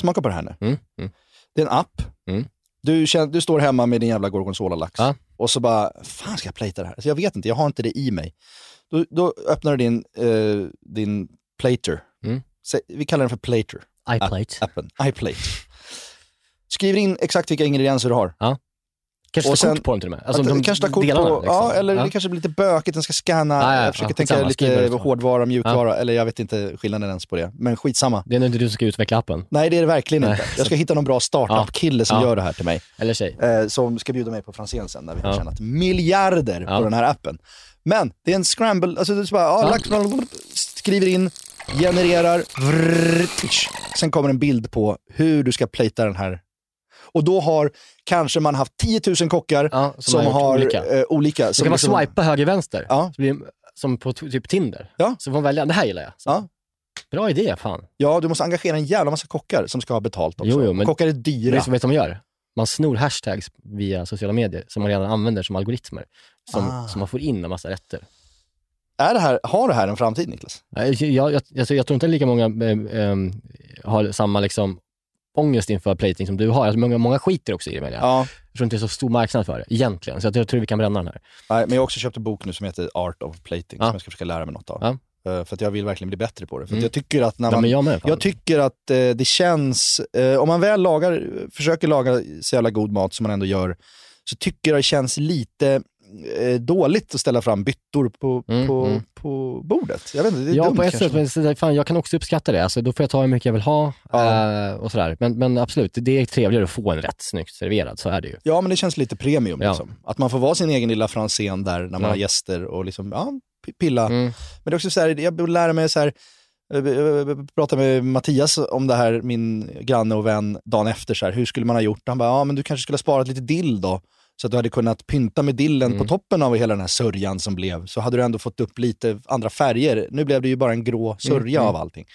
Smaka på det här nu. Mm. Mm. Det är en app. Mm. Du, känner, du står hemma med din jävla gorgonzola-lax Ja. och så bara, fan ska jag plata det här? Alltså jag vet inte, jag har inte det i mig. Då, då öppnar du din, eh, din plater. Mm. Vi kallar den för plater, iPlate. appen. iPlate. Skriver in exakt vilka ingredienser du har. Kanske och ta sen- kort på den till och med. Alltså, de kanske ta kort delarna, på, liksom. ja, eller Ja. det kanske blir lite bökigt, den ska scanna, Ja, ja, jag försöker tänka lite ska. hårdvara, mjukvara, eller jag vet inte skillnaden ens på det. Men skitsamma. Det är nog inte du som ska utveckla appen. Nej, det är det verkligen Nej, inte. Jag ska hitta någon bra startup-kille som gör det här till mig. Eller tjej. Eh, som ska bjuda mig på Franzén sen när vi har tjänat miljarder Ja. på den här appen. Men det är en scramble, alltså så bara, ja, lax, skriver in, genererar, vrr, tisch. sen kommer en bild på hur du ska plata den här. Och då har kanske man haft 10 000 kockar Ja, som, har gjort har olika. eh, olika. Så som kan man liksom- swipa höger-vänster, Ja. som på typ Tinder. Ja. Så får man välja, det här gillar jag. Ja. Bra idé, fan. Ja, du måste engagera en jävla massa kockar som ska ha betalt också. Jo, jo, men- kockar är dyra. vet du vad man gör? Man snor hashtags via sociala medier som man redan använder som algoritmer. Som, Ah. som man får in en massa rätter. Är det här, har det här en framtid, Niklas? Jag, jag, jag, jag tror inte lika många eh, eh, har samma liksom, ångest inför plating som du har. Alltså, många, många skiter också i det. menar jag. Ja. Jag tror inte det är så stor marknad för det, egentligen. Så jag, jag tror vi kan bränna den här. Nej, men jag har också köpt en bok nu som heter Art of Plating, Ja. som jag ska försöka lära mig något av. Ja. Eh, För att jag vill verkligen bli bättre på det. För Mm. jag tycker att när Ja, man... men jag med. Jag tycker att eh, det känns, eh, om man väl lagar, försöker laga så jävla god mat som man ändå gör, så tycker jag det känns lite dåligt att ställa fram byttor på, Mm, på, mm. på bordet. Jag vet inte, det är Ja, dumt på ett kanske. sätt, men fan, jag kan också uppskatta det. Alltså, då får jag ta hur mycket jag vill ha Ja. eh, och sådär. Men, men absolut, det är trevligare att få en rätt snyggt serverad, så är det ju. Ja, men det känns lite premium. Ja. Liksom. Att man får vara sin egen lilla Franzén där när man Ja. har gäster och liksom, ja, pilla. Mm. Men det är också så här, jag lär mig så här, jag pratade med Mattias om det här, min granne och vän, dagen efter. Så här, hur skulle man ha gjort? Han bara, ja men du kanske skulle ha sparat lite dill då. Så att du hade kunnat pynta med dillen Mm. på toppen av hela den här sörjan som blev. Så hade du ändå fått upp lite andra färger. Nu blev det ju bara en grå sörja Mm, mm. av allting.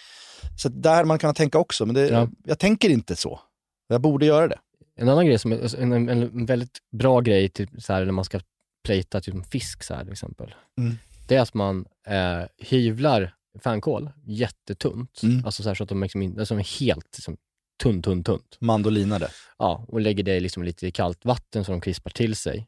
Så där hade man kan tänka också, men det, Ja. jag tänker inte så. Jag borde göra det. En annan grej, som en, en, en väldigt bra grej till, så här, när man ska plata typ fisk så här, till exempel. Mm. Det är att man eh, hyvlar fänkål jättetunt. Mm. Alltså så, här, så att de liksom, alltså, helt liksom, tunt, tunt, tunt. Mandolinade. Ja, och lägger det liksom lite i kallt vatten så de krispar till sig.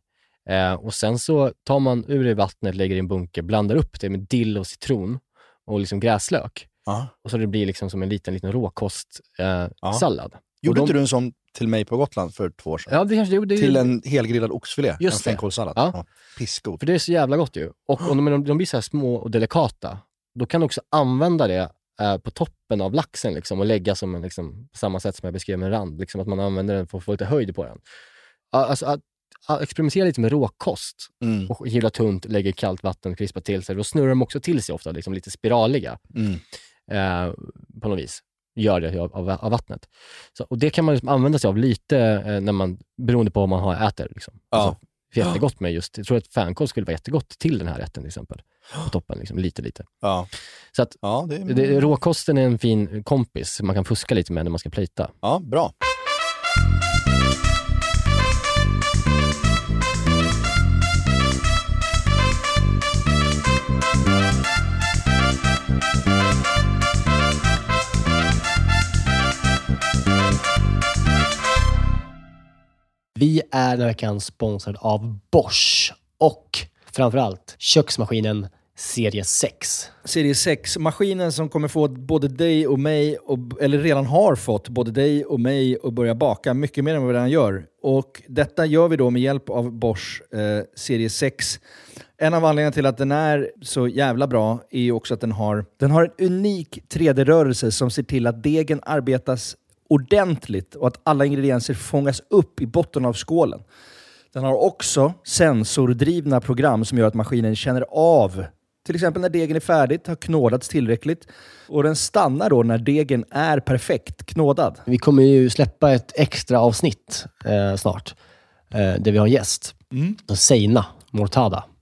Eh, och sen så tar man ur det vattnet, lägger i en bunke, blandar upp det med dill och citron och liksom gräslök. Ja. Och så det blir liksom som en liten, liten råkostsallad. Eh. Gjorde Och inte de- du en sån till mig på Gotland för två år sedan? Ja, det kanske det, Till en helgrillad oxfilé, Just en fänkålssallad. Ja. Ja. Pissgod. För det är så jävla gott ju. Och om de, de blir så små och delikata, då kan du också använda det eh, på toppen av laxen liksom, och lägga som en, liksom, samma sätt som jag beskrev med rand. Liksom, att man använder den för att få lite höjd på den. Alltså, att, att experimentera lite med råkost Mm. och gilla tunt, lägger kallt vatten, krispar till sig. Då snurrar de också till sig ofta, liksom lite spiraliga Mm. eh, på något vis. Gör det av, av, av vattnet. Så, och det kan man liksom använda sig av lite eh, när man, beroende på vad man har, äter. Liksom. Ja. Alltså, jättegott med just, jag tror att fänkål skulle vara jättegott till den här rätten till exempel. På toppen, liksom, lite lite. Ja. Så att Ja, det, det, råkosten är en fin kompis man kan fuska lite med när man ska plita. ja, bra. Vi är den här veckan sponsrade av Bosch och framförallt köksmaskinen serie 6. Serie 6, maskinen som kommer få både dig och mig, och, eller redan har fått både dig och mig att börja baka mycket mer än vad vi redan gör. Och detta gör vi då med hjälp av Bosch eh, serie 6. En av anledningarna till att den är så jävla bra är ju också att den har, den har en unik 3D-rörelse som ser till att degen arbetas ordentligt och att alla ingredienser fångas upp i botten av skålen. Den har också sensordrivna program som gör att maskinen känner av till exempel när degen är färdigt, har knådats tillräckligt. Och den stannar då när degen är perfekt knådad. Vi kommer ju släppa ett extra avsnitt eh, snart eh, där vi har en gäst. Mm. Seina Mortada.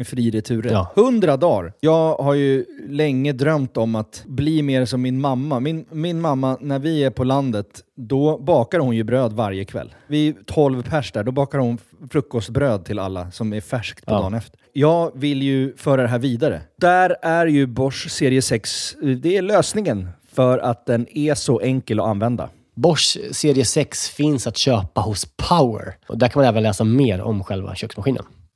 med fri returrätt. Ja. 100 dagar! Jag har ju länge drömt om att bli mer som min mamma. Min, min mamma, när vi är på landet, då bakar hon ju bröd varje kväll. Vi är 12 pers där, då bakar hon frukostbröd till alla som är färskt på Ja. dagen efter. Jag vill ju föra det här vidare. Där är ju Bosch serie 6, det är lösningen för att den är så enkel att använda. Bosch serie 6 finns att köpa hos Power. Och där kan man även läsa mer om själva köksmaskinen.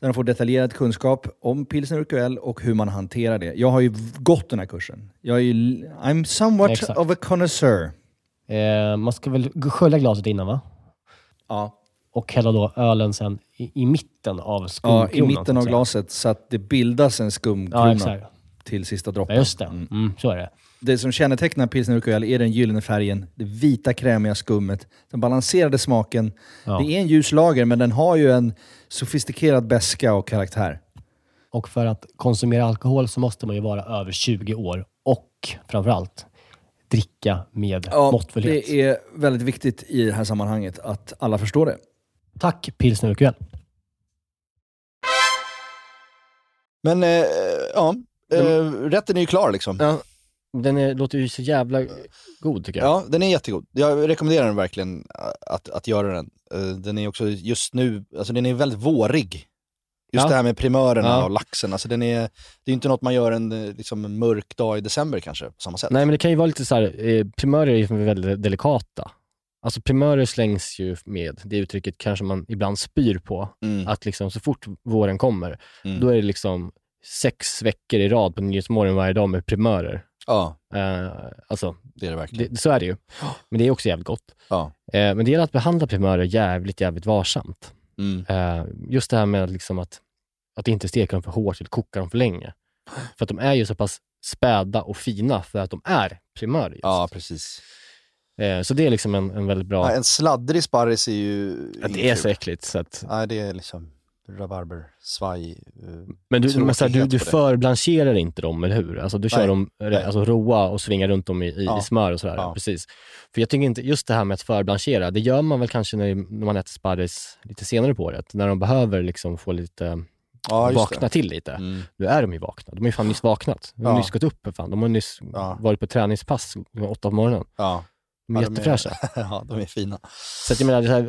Där de får detaljerad kunskap om pilsner urquell och hur man hanterar det. Jag har ju gått den här kursen. Jag är ju, I'm somewhat Exakt. of a connoisseur. Eh, man ska väl skölja glaset innan va? Ja. Och hälla då ölen sen i, i mitten av Ja, skumkronan. I så mitten av glaset så att det bildas en Ja, skumkrona exakt. Till sista Ja, droppen. just det. Mm. Mm, så är det. Det som kännetecknar pilsner urquell är den gyllene färgen, det vita krämiga skummet, den balanserade smaken. Ja. Det är en ljus lager, men den har ju en sofistikerad beska och karaktär. Och för att konsumera alkohol så måste man ju vara över 20 år och framförallt dricka med måttfullhet. det är väldigt viktigt i det här sammanhanget att alla förstår det. Tack Pilsner Urquell. Men eh, ja, eh, rätten är ju klar liksom. Ja, den är, låter ju så jävla god tycker jag. Ja, den är jättegod. Jag rekommenderar den verkligen äh, att, att göra den. Eh, Den är också just nu, alltså den är väldigt vårig. Just Ja. det här med primörerna Ja. och laxen, alltså den är, det är inte något man gör en, eh, liksom, en mörk dag i december kanske, på samma sätt. Nej men det kan ju vara lite så här, eh, primörer är ju väldigt delikata. Alltså primörer slängs ju med, det uttrycket kanske man ibland spyr på. Mm. Att liksom så fort våren kommer, Mm. då är det liksom sex veckor i rad på Nyhetsmorgon varje dag med primörer. Ja, Eh, alltså, det är det verkligen. det, så är det ju. Men det är också jävligt gott. Ja. Eh, men det gäller att behandla primörer jävligt, jävligt varsamt. Mm. Eh, just det här med liksom att, att inte steka dem för hårt eller koka dem för länge. För att de är ju så pass späda och fina för att de är primörer. Just. Ja, precis. Så det är liksom en, en väldigt bra... Ja, en sladdrig sparris är ju... Ja, det är så äckligt. Så att, Nej, det är liksom rabarber, svaj. eh, men du, men här, du, du förblancherar inte dem, eller hur? Alltså, du kör Nej, dem nej. alltså, råa och svingar runt dem i, i, Ja. i smör och sådär. Ja. Precis. För jag tycker inte, just det här med att förblanchera, det gör man väl kanske när, när man äter sparris lite senare på året, när de behöver liksom få lite Ja, vakna det. till lite. Mm. Nu är de ju vakna. De har ju fan nyss vaknat. De har Ja. nyss gått upp fan. De har nyss Ja. varit på träningspass åtta på morgonen. Ja. De är Ja, jättefräscha. ja, de är fina. Så att jag menar, här,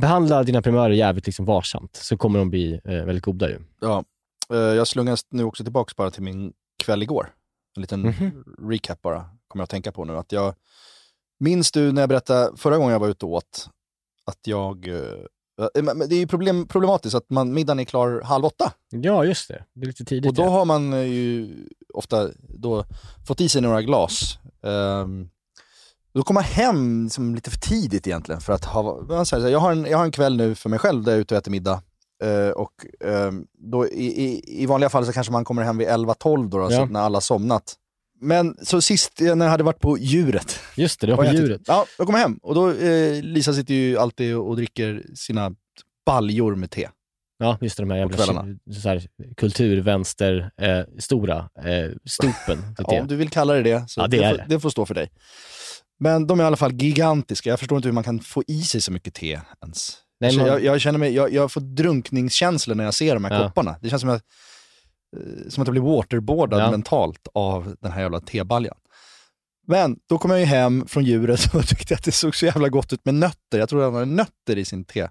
behandla dina primörer jävligt liksom varsamt, så kommer de bli eh, väldigt goda ju. Ja. Eh, Jag slungas nu också tillbaka bara till min kväll igår. En liten Mhm. recap bara, kommer jag att tänka på nu. Att jag, minns du när jag berättade förra gången jag var ute och åt, att jag... eh, men Det är ju problem, problematiskt att man, middagen är klar halv åtta. Ja, just det. Det är lite tidigt. Och då ja. har man eh, ju ofta då fått i sig några glas. Ehm, då kommer man hem liksom lite för tidigt egentligen. För att ha, så här, jag, har en, jag har en kväll nu för mig själv där jag är ute och äter middag. Eh, och ehm, då i, i, i vanliga fall så kanske man kommer hem vid 11-12 då, då Ja. när alla har somnat. Men så sist när jag hade varit på djuret. Just det, det var på djuret. Ja, jag kommer hem och då eh, Lisa sitter ju alltid och dricker sina baljor med te. Ja, just det, de här jävla så här, kulturvänster, eh, stora eh, stopen. Ja, om du vill kalla det det, så Ja, det det, får, det. det får stå för dig. Men de är i alla fall gigantiska. Jag förstår inte hur man kan få i sig så mycket te ens. Nej, man- jag, jag känner mig, jag, jag får drunkningskänslor när jag ser de här Ja. kopparna. Det känns som, jag, eh, som att jag blir waterboardad Ja. mentalt av den här jävla tebaljan. Men då kom jag ju hem från djuret och tyckte att det såg så jävla gott ut med nötter. Jag trodde han hade nötter i sin te.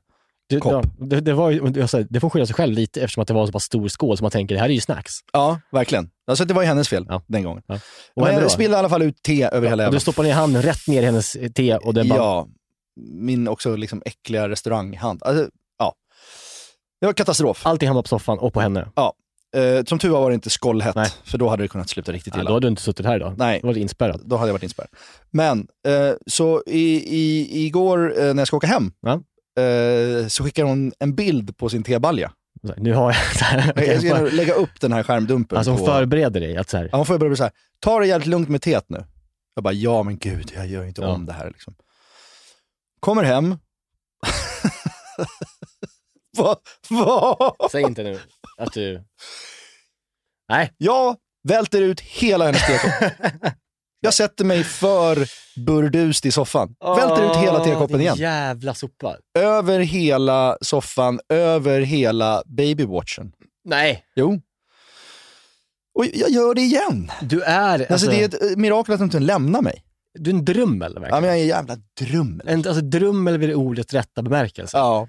Det, kopp. ja, det, det, var jag sa, det får skylla sig själv lite eftersom att det var en så pass stor skål så man tänker det här är ju snacks. Ja, verkligen. Alltså det var ju hennes fel Ja. den gången. Ja. Och Men jag spillde i alla fall ut te över hela Och jävla du stoppar ner handen rätt ner i hennes te och den bara... Ja, min också liksom äckliga restauranghand. Alltså, ja. Det var katastrof. Allting hamnar på soffan och på henne. Eh, som tur var var det inte skållhett, Nej. för då hade det kunnat sluta riktigt Ja, illa. då hade du inte suttit här idag. Nej. Då var du inspärrad. Då hade jag varit inspärrad. Men, eh, så i, i, igår eh, när jag ska åka hem, Ja. Eh, så skickar hon en bild på sin tebalja. Så Nu har jag... Här, Jag ska lägga upp den här skärmdumpen. alltså hon på, förbereder dig att så här, ja, hon förbereder så här, ta det jävligt lugnt med teet nu. Jag bara, ja men gud, jag gör inte Ja. om det här liksom. Kommer hem. Vad? Vad? säg inte nu att du... Nej, Jag välter ut hela hennes tekopp. Jag sätter mig för burdust i soffan. Välter ut hela tekoppen igen. jävla sopa. Över hela soffan, över hela babywatchen. Nej, Jo. Och jag gör det igen. du är... Alltså, Alltså, det är ett eh, mirakel att de inte lämnar mig. Du är en drummel Ja, verkligen. men jag är en jävla drummel. En, alltså drummel vid ordets rätta bemärkelse. Ja.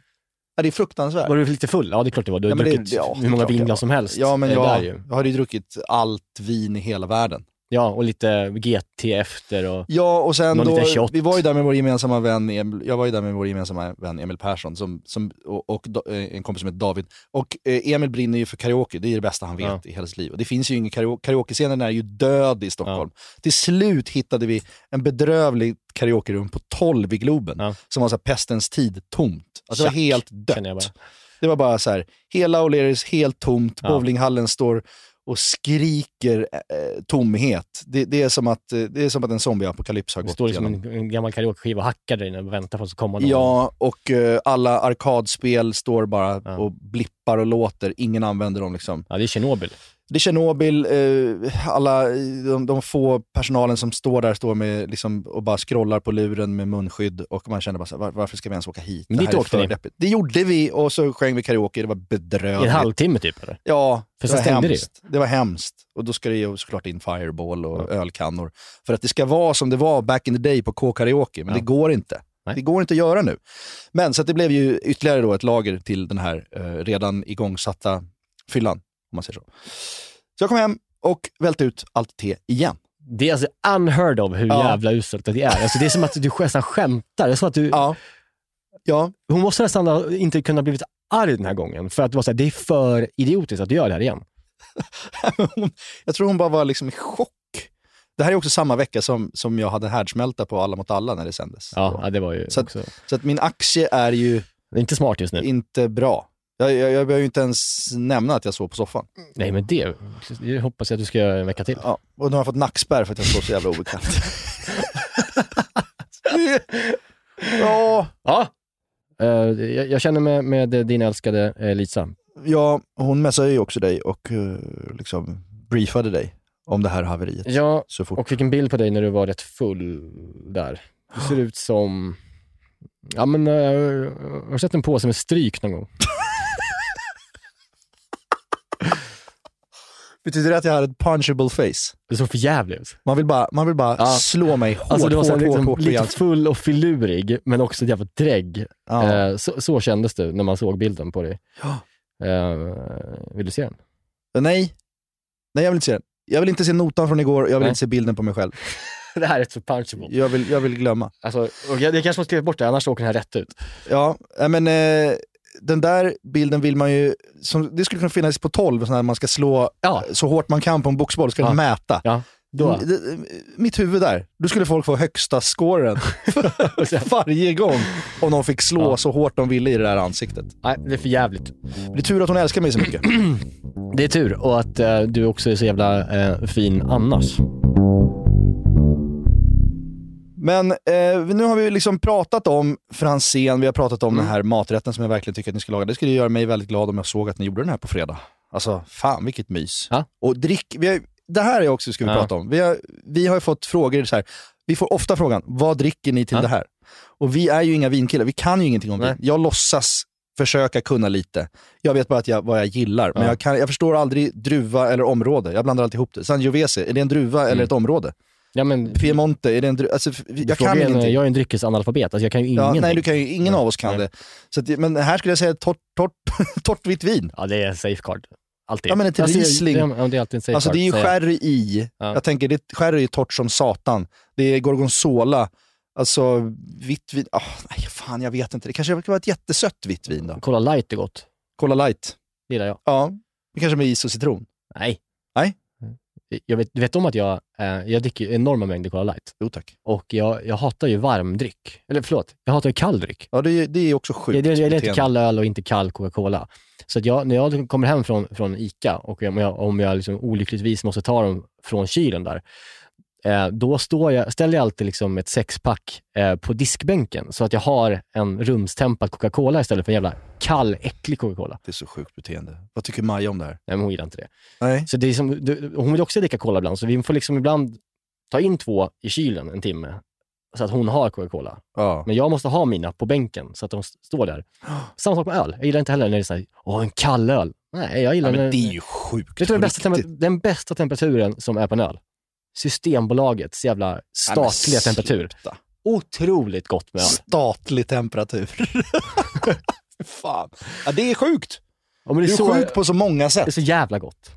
ja, det är fruktansvärt. Var du lite full? Ja, det är klart du var. Du har Ja, men det- druckit ja, hur många vinglas som helst. Ja, men jag, jag har ju druckit allt vin i hela världen. Ja, och lite GT efter och... Ja, och sen Någon då, liten shot. vi var ju där med vår gemensamma vän, Emil, jag var ju där med vår gemensamma vän Emil Persson som, som, och, och eh, en kompis som heter David. Och eh, Emil brinner ju för karaoke, det är det bästa han vet Ja. i hela sitt liv. Och det finns ju ingen karaoke, karaoke-scenen är ju död i Stockholm. Till slut hittade vi en bedrövlig karaokerum på 12 i Globen, Ja. som var så pestens tid tomt. Alltså det var helt dött. Det var bara så här, hela O'Learys helt tomt, Ja. bowlinghallen står och skriker eh, tomhet. Det, det, är som att, eh, det är som att en zombieapokalyps har Det gått står liksom igenom. en, en gammal karaokeskiva och hackar där inne och väntar på att det komma någon. Ja, och eh, alla arkadspel står bara Ja. och blippar och låter. Ingen använder dem. Liksom. ja, det är Tjernobyl. Det är Tjernobyl, eh, alla, de, de få personalen som står där står med, liksom, och bara scrollar på luren med munskydd och man känner bara så här, var, varför ska vi ens åka hit? Men Det dit åkte ni? Det gjorde vi och så sjöng vi karaoke, det var I en bedrövligt. halvtimme typ eller? Ja, För det var stängde det hemskt. Det var hemskt. Och då ska det ju såklart in fireball och ölkannor. För att det ska vara som det var back in the day på K-karaoke, men Ja. det går inte. Nej. Det går inte att göra nu. Men så det blev ju ytterligare då ett lager till den här eh, redan igångsatta fyllan, om man säger så. Så jag kom hem och välte ut allt te igen. Det är alltså unheard of hur Ja. jävla uselt det är. Alltså, det är som att du nästan skämtar. Det är som att du, Ja. Ja, Hon måste nästan inte kunna blivit arg den här gången. För att det var så här, det är för idiotiskt att du gör det här igen. jag tror hon bara var liksom i chock. Det här är också samma vecka som, som jag hade härdsmälta på Alla mot alla när det sändes. Ja, ja det var ju Så att- också... Så att min aktie är ju är inte smart just nu. inte bra. Jag, jag, jag behöver ju inte ens nämna att jag sov på soffan. Nej, men det, det hoppas jag att du ska göra en vecka till. Ja, och nu har jag fått nackspärr för att jag sov så jävla obekvämt. ja, Ja. Eh, jag, jag känner med, med din älskade eh, Lisa. ja, hon messade ju också dig och eh, liksom briefade dig om det här haveriet Ja, så fort. och fick en bild på dig när du var rätt full där. Du ser ut som... Ja, men har du sett en påse med stryk någon gång? Betyder det att jag har ett punchable face? Du såg för jävligt ut. Man vill bara, man vill bara Ja. slå mig hårt, Alltså du var hårt, hårt, liksom, hårt, lite full och filurig, men också jävla drägg. Ja. Eh, så, så kändes du när man såg bilden på dig. Ja. Eh, vill du se den? Nej. Nej, jag vill inte se den. Jag vill inte se notan från igår, jag vill Nej. inte se bilden på mig själv. det här är så punchable. Jag vill, jag vill glömma. Alltså, jag, jag kanske måste skriva bort det, annars åker den här rätt ut. Ja, men eh, den där bilden vill man ju, som, det skulle kunna finnas på 12, sån här man ska slå Ja. så hårt man kan på en boxboll, ska Ja. den mäta. Ja, då. Mm, det- Mitt huvud där, då skulle folk få högsta scoren varje gång om de fick slå Ja. så hårt de ville i det där ansiktet. Nej, det är för jävligt. Det är tur att hon älskar mig så mycket. Det är tur och att eh, du också är så jävla eh, fin annars. Men eh, nu har vi liksom pratat om Franzén, vi har pratat om Mm. den här maträtten som jag verkligen tycker att ni ska laga. Det skulle göra mig väldigt glad om jag såg att ni gjorde den här på fredag. Alltså, fan vilket mys. Ja. Och drick, vi har, det här är också ska vi Ja. prata om. Vi har, vi har ju fått frågor så här, vi får ofta frågan, vad dricker ni till Ja. det här? Och vi är ju inga vinkillar, vi kan ju ingenting om Nej. vin. Jag låtsas försöka kunna lite. Jag vet bara att jag, vad jag gillar, men Ja. jag, kan, jag förstår aldrig druva eller område. Jag blandar alltid ihop det. Sangiovese, är det en druva eller Mm. ett område? Ja, men, Piemonte, är det en? Alltså, jag kan en- ingenting. Jag är en dryckesanalfabet, alltså jag kan ju Ja, ingenting. nej, du kan ju, ingen av oss kan Nej. det. Så att, men här skulle jag säga torrt, torrt, torrt vitt vin. Ja, det är en safeguard. Alltid. Ja, men ett Alltså, Riesling. Ja, men det är alltid en safeguard. Alltså det är ju sherry i. Ja. Jag tänker, det, sherry är torrt som satan. Det är gorgonzola. Alltså vitt vin. Ah, nej, fan jag vet inte. Det kanske kan vara ett jättesött vitt vin då. Cola light är gott. Cola light. Det gillar jag. Ja, det kanske med is och citron. Nej. Nej. Jag vet, du vet om att jag, eh, jag dricker enorma mängder Cola light. Jo tack. Och jag, jag hatar ju varm dryck. Eller förlåt, jag hatar ju kall dryck. Ja, det, är- det är också sjukt. Jag, jag, jag äter kall öl och inte kall Coca-Cola. Så att jag, när jag kommer hem från, från ICA och om jag, om jag liksom olyckligtvis måste ta dem från kylen där, eh, då står jag, ställer jag alltid liksom ett sexpack eh, på diskbänken så att jag har en rumstempad Coca-Cola istället för en jävla kall, äcklig Coca-Cola. Det är så sjukt beteende. Vad tycker Maja om det här? Nej, men hon gillar inte det. Nej. Så det är som, du, hon vill också dricka cola ibland, så vi får liksom ibland ta in två i kylen en timme så att hon har Coca-Cola. Ja. Men jag måste ha mina på bänken så att de står där. Samma sak med öl. Jag gillar inte heller när det är såhär, åh en kall öl. Nej, jag gillar Ja, men när- det är ju sjukt. Du vad den bästa, den bästa temperaturen som är på en öl? Systembolagets jävla Nej, statliga temperatur. sluta. Otroligt gott med öl. Statlig temperatur. Fan. Ja, det är sjukt. Ja, Det det, är är så, sjukt på så många sätt. det är så jävla gott.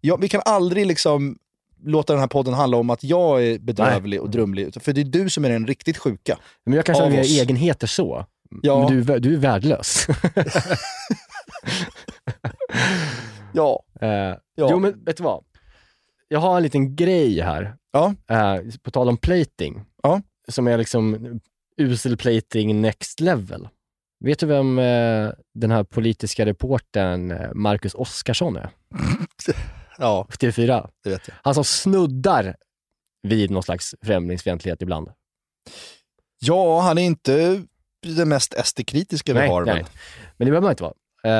Ja, vi kan aldrig liksom låta den här podden handla om att jag är bedrövlig och drumlig. För det är du som är den riktigt sjuka. Men jag kanske har oss. egenheter så. Ja. Men du, är du är värdelös. Ja. Eh, Ja. Jo, men vet du vad? Jag har en liten grej här. Ja. Eh, på tal om plating. Ja. Som är liksom usel plating next level. Vet du vem eh, den här politiska reportern eh, Marcus Oskarsson är? Ja, På TV4. det vet jag. Han som snuddar vid någon slags främlingsfientlighet ibland. Ja, han är inte det mest SD-kritiska vi Nej, har. nej. väl? Men det behöver man inte vara. Eh,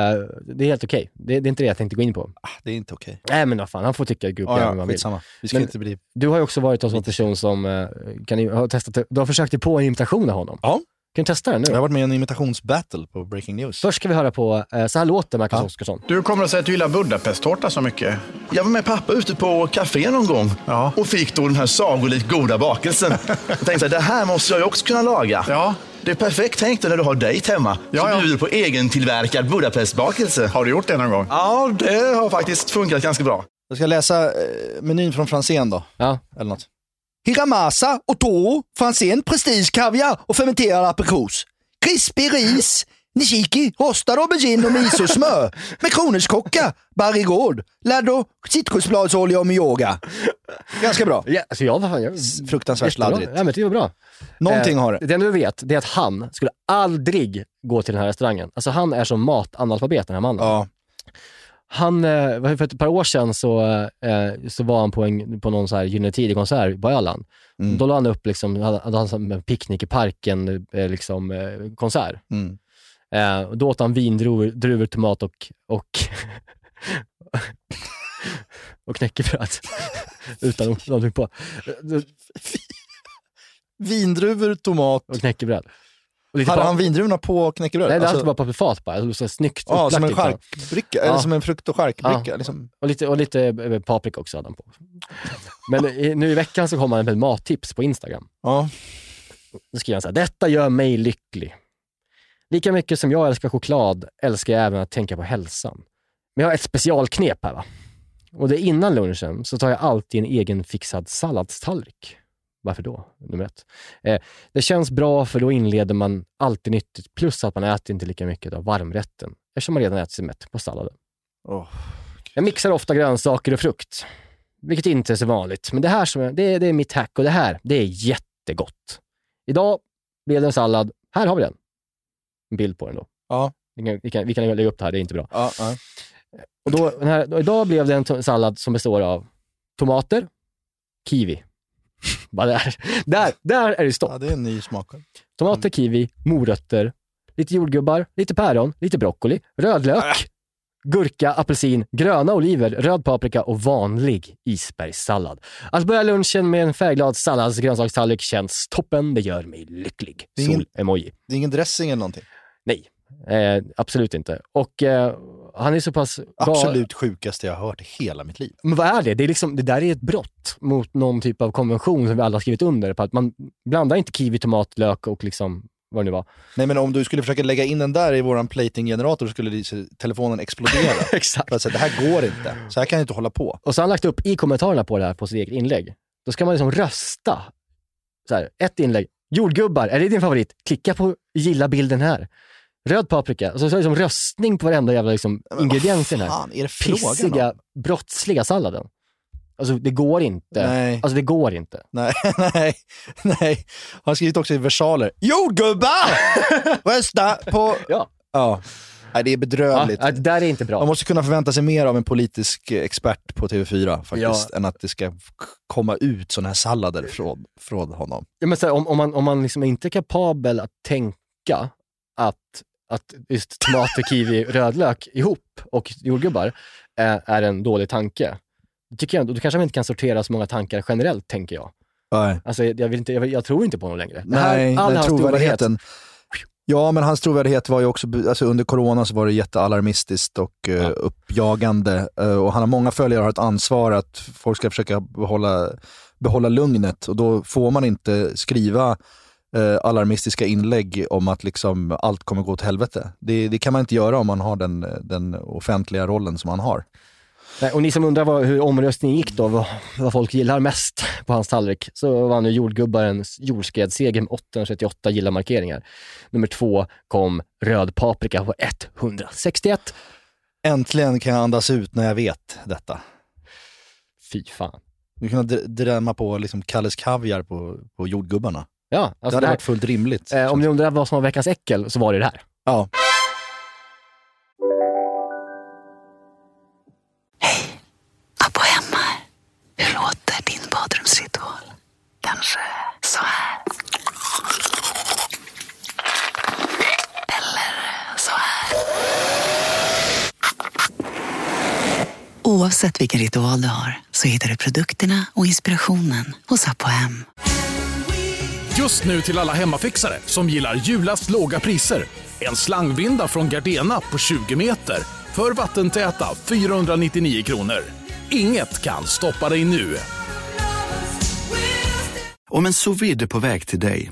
det är helt okej. Det, det är inte det jag tänkte gå in på. Ah, det är inte okej. Nej men vad fan, han får tycka gubb Ja, ja, han vill. Vi ska Men- inte bli... Du har ju också varit en sån person som eh, kan, har testat, du har försökt dig på en imitation av honom. Ja. Kan du testa den nu? Jag har varit med i en imitationsbattle på Breaking News. Först ska vi höra på, eh, så här låter Marcus Ja. Oskarsson. Du kommer att säga att du gillar Budapesttårta så mycket. Jag var med pappa ute på café någon gång Ja. och fick då den här sagolikt goda bakelsen. Jag tänkte så här, det här måste jag ju också kunna laga. Ja. Det är perfekt tänkt när du har dejt hemma. Ja, ja. bjuder på egentillverkad Budapestbakelse. Har du gjort det någon gång? Ja, det har faktiskt funkat ganska bra. Jag ska läsa eh, menyn från Franzén då. Ja. Eller något. Hiramasa och toro, Franzén, prestige, kaviar och fermenterad aprikos. Krispig ris, nishiki, rostad aubergine och misosmör. Med kronärtskocka, barrigård, laddo, citrusbladsolja och myoga. Ganska bra. Ja, alltså jag, jag, Fruktansvärt sladdrigt. Ja, men det var bra. Någonting Eh, har det. Det enda du vet, det är att han skulle aldrig gå till den här restaurangen. Alltså han är som matanalfabet den här mannen. Ja. Han, eh, för ett par år sedan så, eh, så var han på, en, på någon så här Gyllene Tider-konsert på Öland. Mm. Då la han upp, liksom, han som en picknick i parken, eh, liksom, konsert. Mm. Eh, då åt han vindruvor, druvor, tomat och, och, och knäckebröd. Utan någonting på. Vindruvor, tomat Och knäckebröd. Och Hade han vindruvorna på knäckebröd? Nej, det Alltså- alltid bara på fat bara. Är Så snyggt Ja, som en charkbricka, Ja. eller som en frukt och charkbricka. Ja. Liksom. Och lite, och lite eh, paprika också hade han på. Men i, nu i veckan så kom han med mattips på Instagram. Ja. Då skriver han så här, detta gör mig lycklig. Lika mycket som jag älskar choklad älskar jag även att tänka på hälsan. Men jag har ett specialknep här va. Och det är innan lunchen så tar jag alltid en egen fixad salladstallrik. Varför då? Nummer ett. Eh, det känns bra för då inleder man alltid nyttigt plus att man äter inte lika mycket av varmrätten eftersom man redan ätit sig mätt på salladen. Åh. Jag mixar ofta grönsaker och frukt, vilket inte är så vanligt. Men det här som är, det, är, det är mitt hack och det här, det är jättegott. Idag blev det en sallad. Här har vi den. En bild på den då. Ja. Vi kan, vi kan, vi kan lägga upp det här, det är inte bra. Ja, ja. Och då, här, och idag blev det en sallad som består av tomater, kiwi. Bara där. där, där är det stopp. ja, det är en ny smak. Tomater, kiwi, morötter, lite jordgubbar, lite päron, lite broccoli, rödlök, gurka, apelsin, gröna oliver, röd paprika och vanlig isbergssallad. Att börja lunchen med en färgglad salladsgrönsakstallrik känns toppen. Det gör mig lycklig. Sol-emoji. Det är ingen dressing eller någonting? Nej, eh, absolut inte. Och eh, han är så pass... Absolut sjukaste jag har hört i hela mitt liv. Men vad är det? Det, är liksom, det där är ett brott mot någon typ av konvention som vi alla har skrivit under på. Att man blandar inte kiwi, tomat, lök och liksom vad det nu var. Nej men om du skulle försöka lägga in den där i våran plating-generator skulle telefonen explodera. Exakt. Säga, det här går inte. Så här kan jag inte hålla på. Och så har han lagt upp i kommentarerna på det här på sitt eget inlägg. Då ska man liksom rösta. Så här, ett inlägg. Jordgubbar, är det din favorit? Klicka på gilla bilden här. Röd paprika. Och så, så är det liksom röstning på varenda jävla liksom, ingrediens i den här är det pissiga, om? brottsliga salladen. Alltså det går inte. Nej. Alltså det går inte. Nej, nej, nej. Han skrivit också i versaler. Jordgubbar! Rösta på... Ja. Ja. Nej, det är Ja, bedrövligt. det där är inte bra. Man måste kunna förvänta sig mer av en politisk expert på TV4 faktiskt, Ja. än att det ska komma ut sådana här sallader från, från honom. Ja, men här, om, om man, om man liksom inte är kapabel att tänka att, att just tomater, kiwi, rödlök ihop och jordgubbar är, är en dålig tanke, då, tycker jag, då kanske man inte kan sortera så många tankar generellt, tänker jag. Nej, Alltså, jag, vill inte, jag, jag tror inte på honom längre. Det här- Nej all den trovärdigheten. Ja, men hans trovärdighet var ju också, alltså under corona så var det jättealarmistiskt och uh, Ja. uppjagande. Eh, och han har många följare och har ett ansvar att folk ska försöka behålla, behålla lugnet och då får man inte skriva eh, alarmistiska inlägg om att liksom allt kommer gå åt helvete. Det, det kan man inte göra om man har den, den offentliga rollen som han har. Nej, och ni som undrar vad, hur omröstningen gick då, vad, vad folk gillar mest på hans tallrik, så vann ju jordgubbarens jordskredsseger med 838 gilla-markeringar. Nummer två kom röd paprika på 161. Äntligen kan jag andas ut när jag vet detta. Fy fan. Du kan dr- drämma på liksom Kalles Kaviar på, på jordgubbarna. Ja, det alltså hade det här, varit fullt rimligt. eh, om ni undrar vad som var veckans äckel så var det det här. Ja. Abbo hemma. Hur låter din badrumsritual? Kanske så här? Eller så här? Oavsett vilken ritual du har så hittar du produkterna och inspirationen hos Apohem. Just nu till alla hemmafixare som gillar julast låga priser. En slangvinda från Gardena på 20 meter för vattentäta 499 kronor. Inget kan stoppa dig nu. Om en sous på väg till dig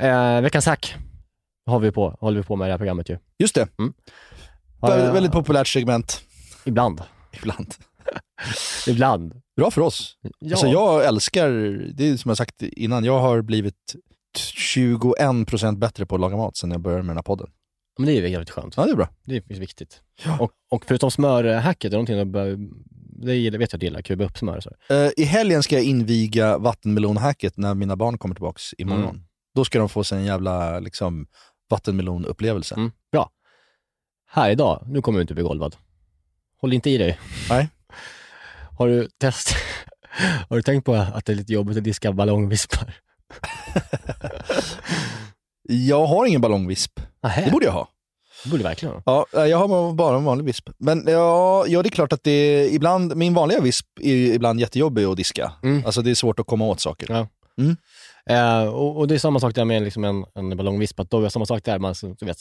Eh, veckans hack har vi på, håller vi på med i det här programmet ju. Just det. Mm. Vä- Ja, Väldigt populärt segment. Ibland. Ibland. Ibland. Bra för oss. Ja. Alltså jag älskar, det är som jag sagt innan, jag har blivit 21% bättre på att laga mat sen jag började med den här podden. Men det är ju jävligt skönt. Ja, det är bra. Det är viktigt. Och, och förutom smörhacket, är någonting bör, det gillar- vet jag att du gillar, kuba upp smör så. Eh, I helgen ska jag inviga vattenmelonhacket när mina barn kommer tillbaks imorgon. Mm. Då ska de få sig en jävla liksom, vattenmelonupplevelse. Mm, bra. Här idag, nu kommer du inte bli golvad. Håll inte i dig. Nej. Har du test... Har du tänkt på att det är lite jobbigt att diska ballongvispar? Jag har ingen ballongvisp. Nähä. Det borde jag ha. Det borde verkligen ha. Ja, jag har bara en vanlig visp. Men ja, ja, det är klart att det är ibland, min vanliga visp är ibland jättejobbig att diska. Alltså det är svårt att komma åt saker. Ja. Mm. Eh, och, och det är samma sak där med liksom en, en ballongvisp, att då är samma sak där, man så, du vet,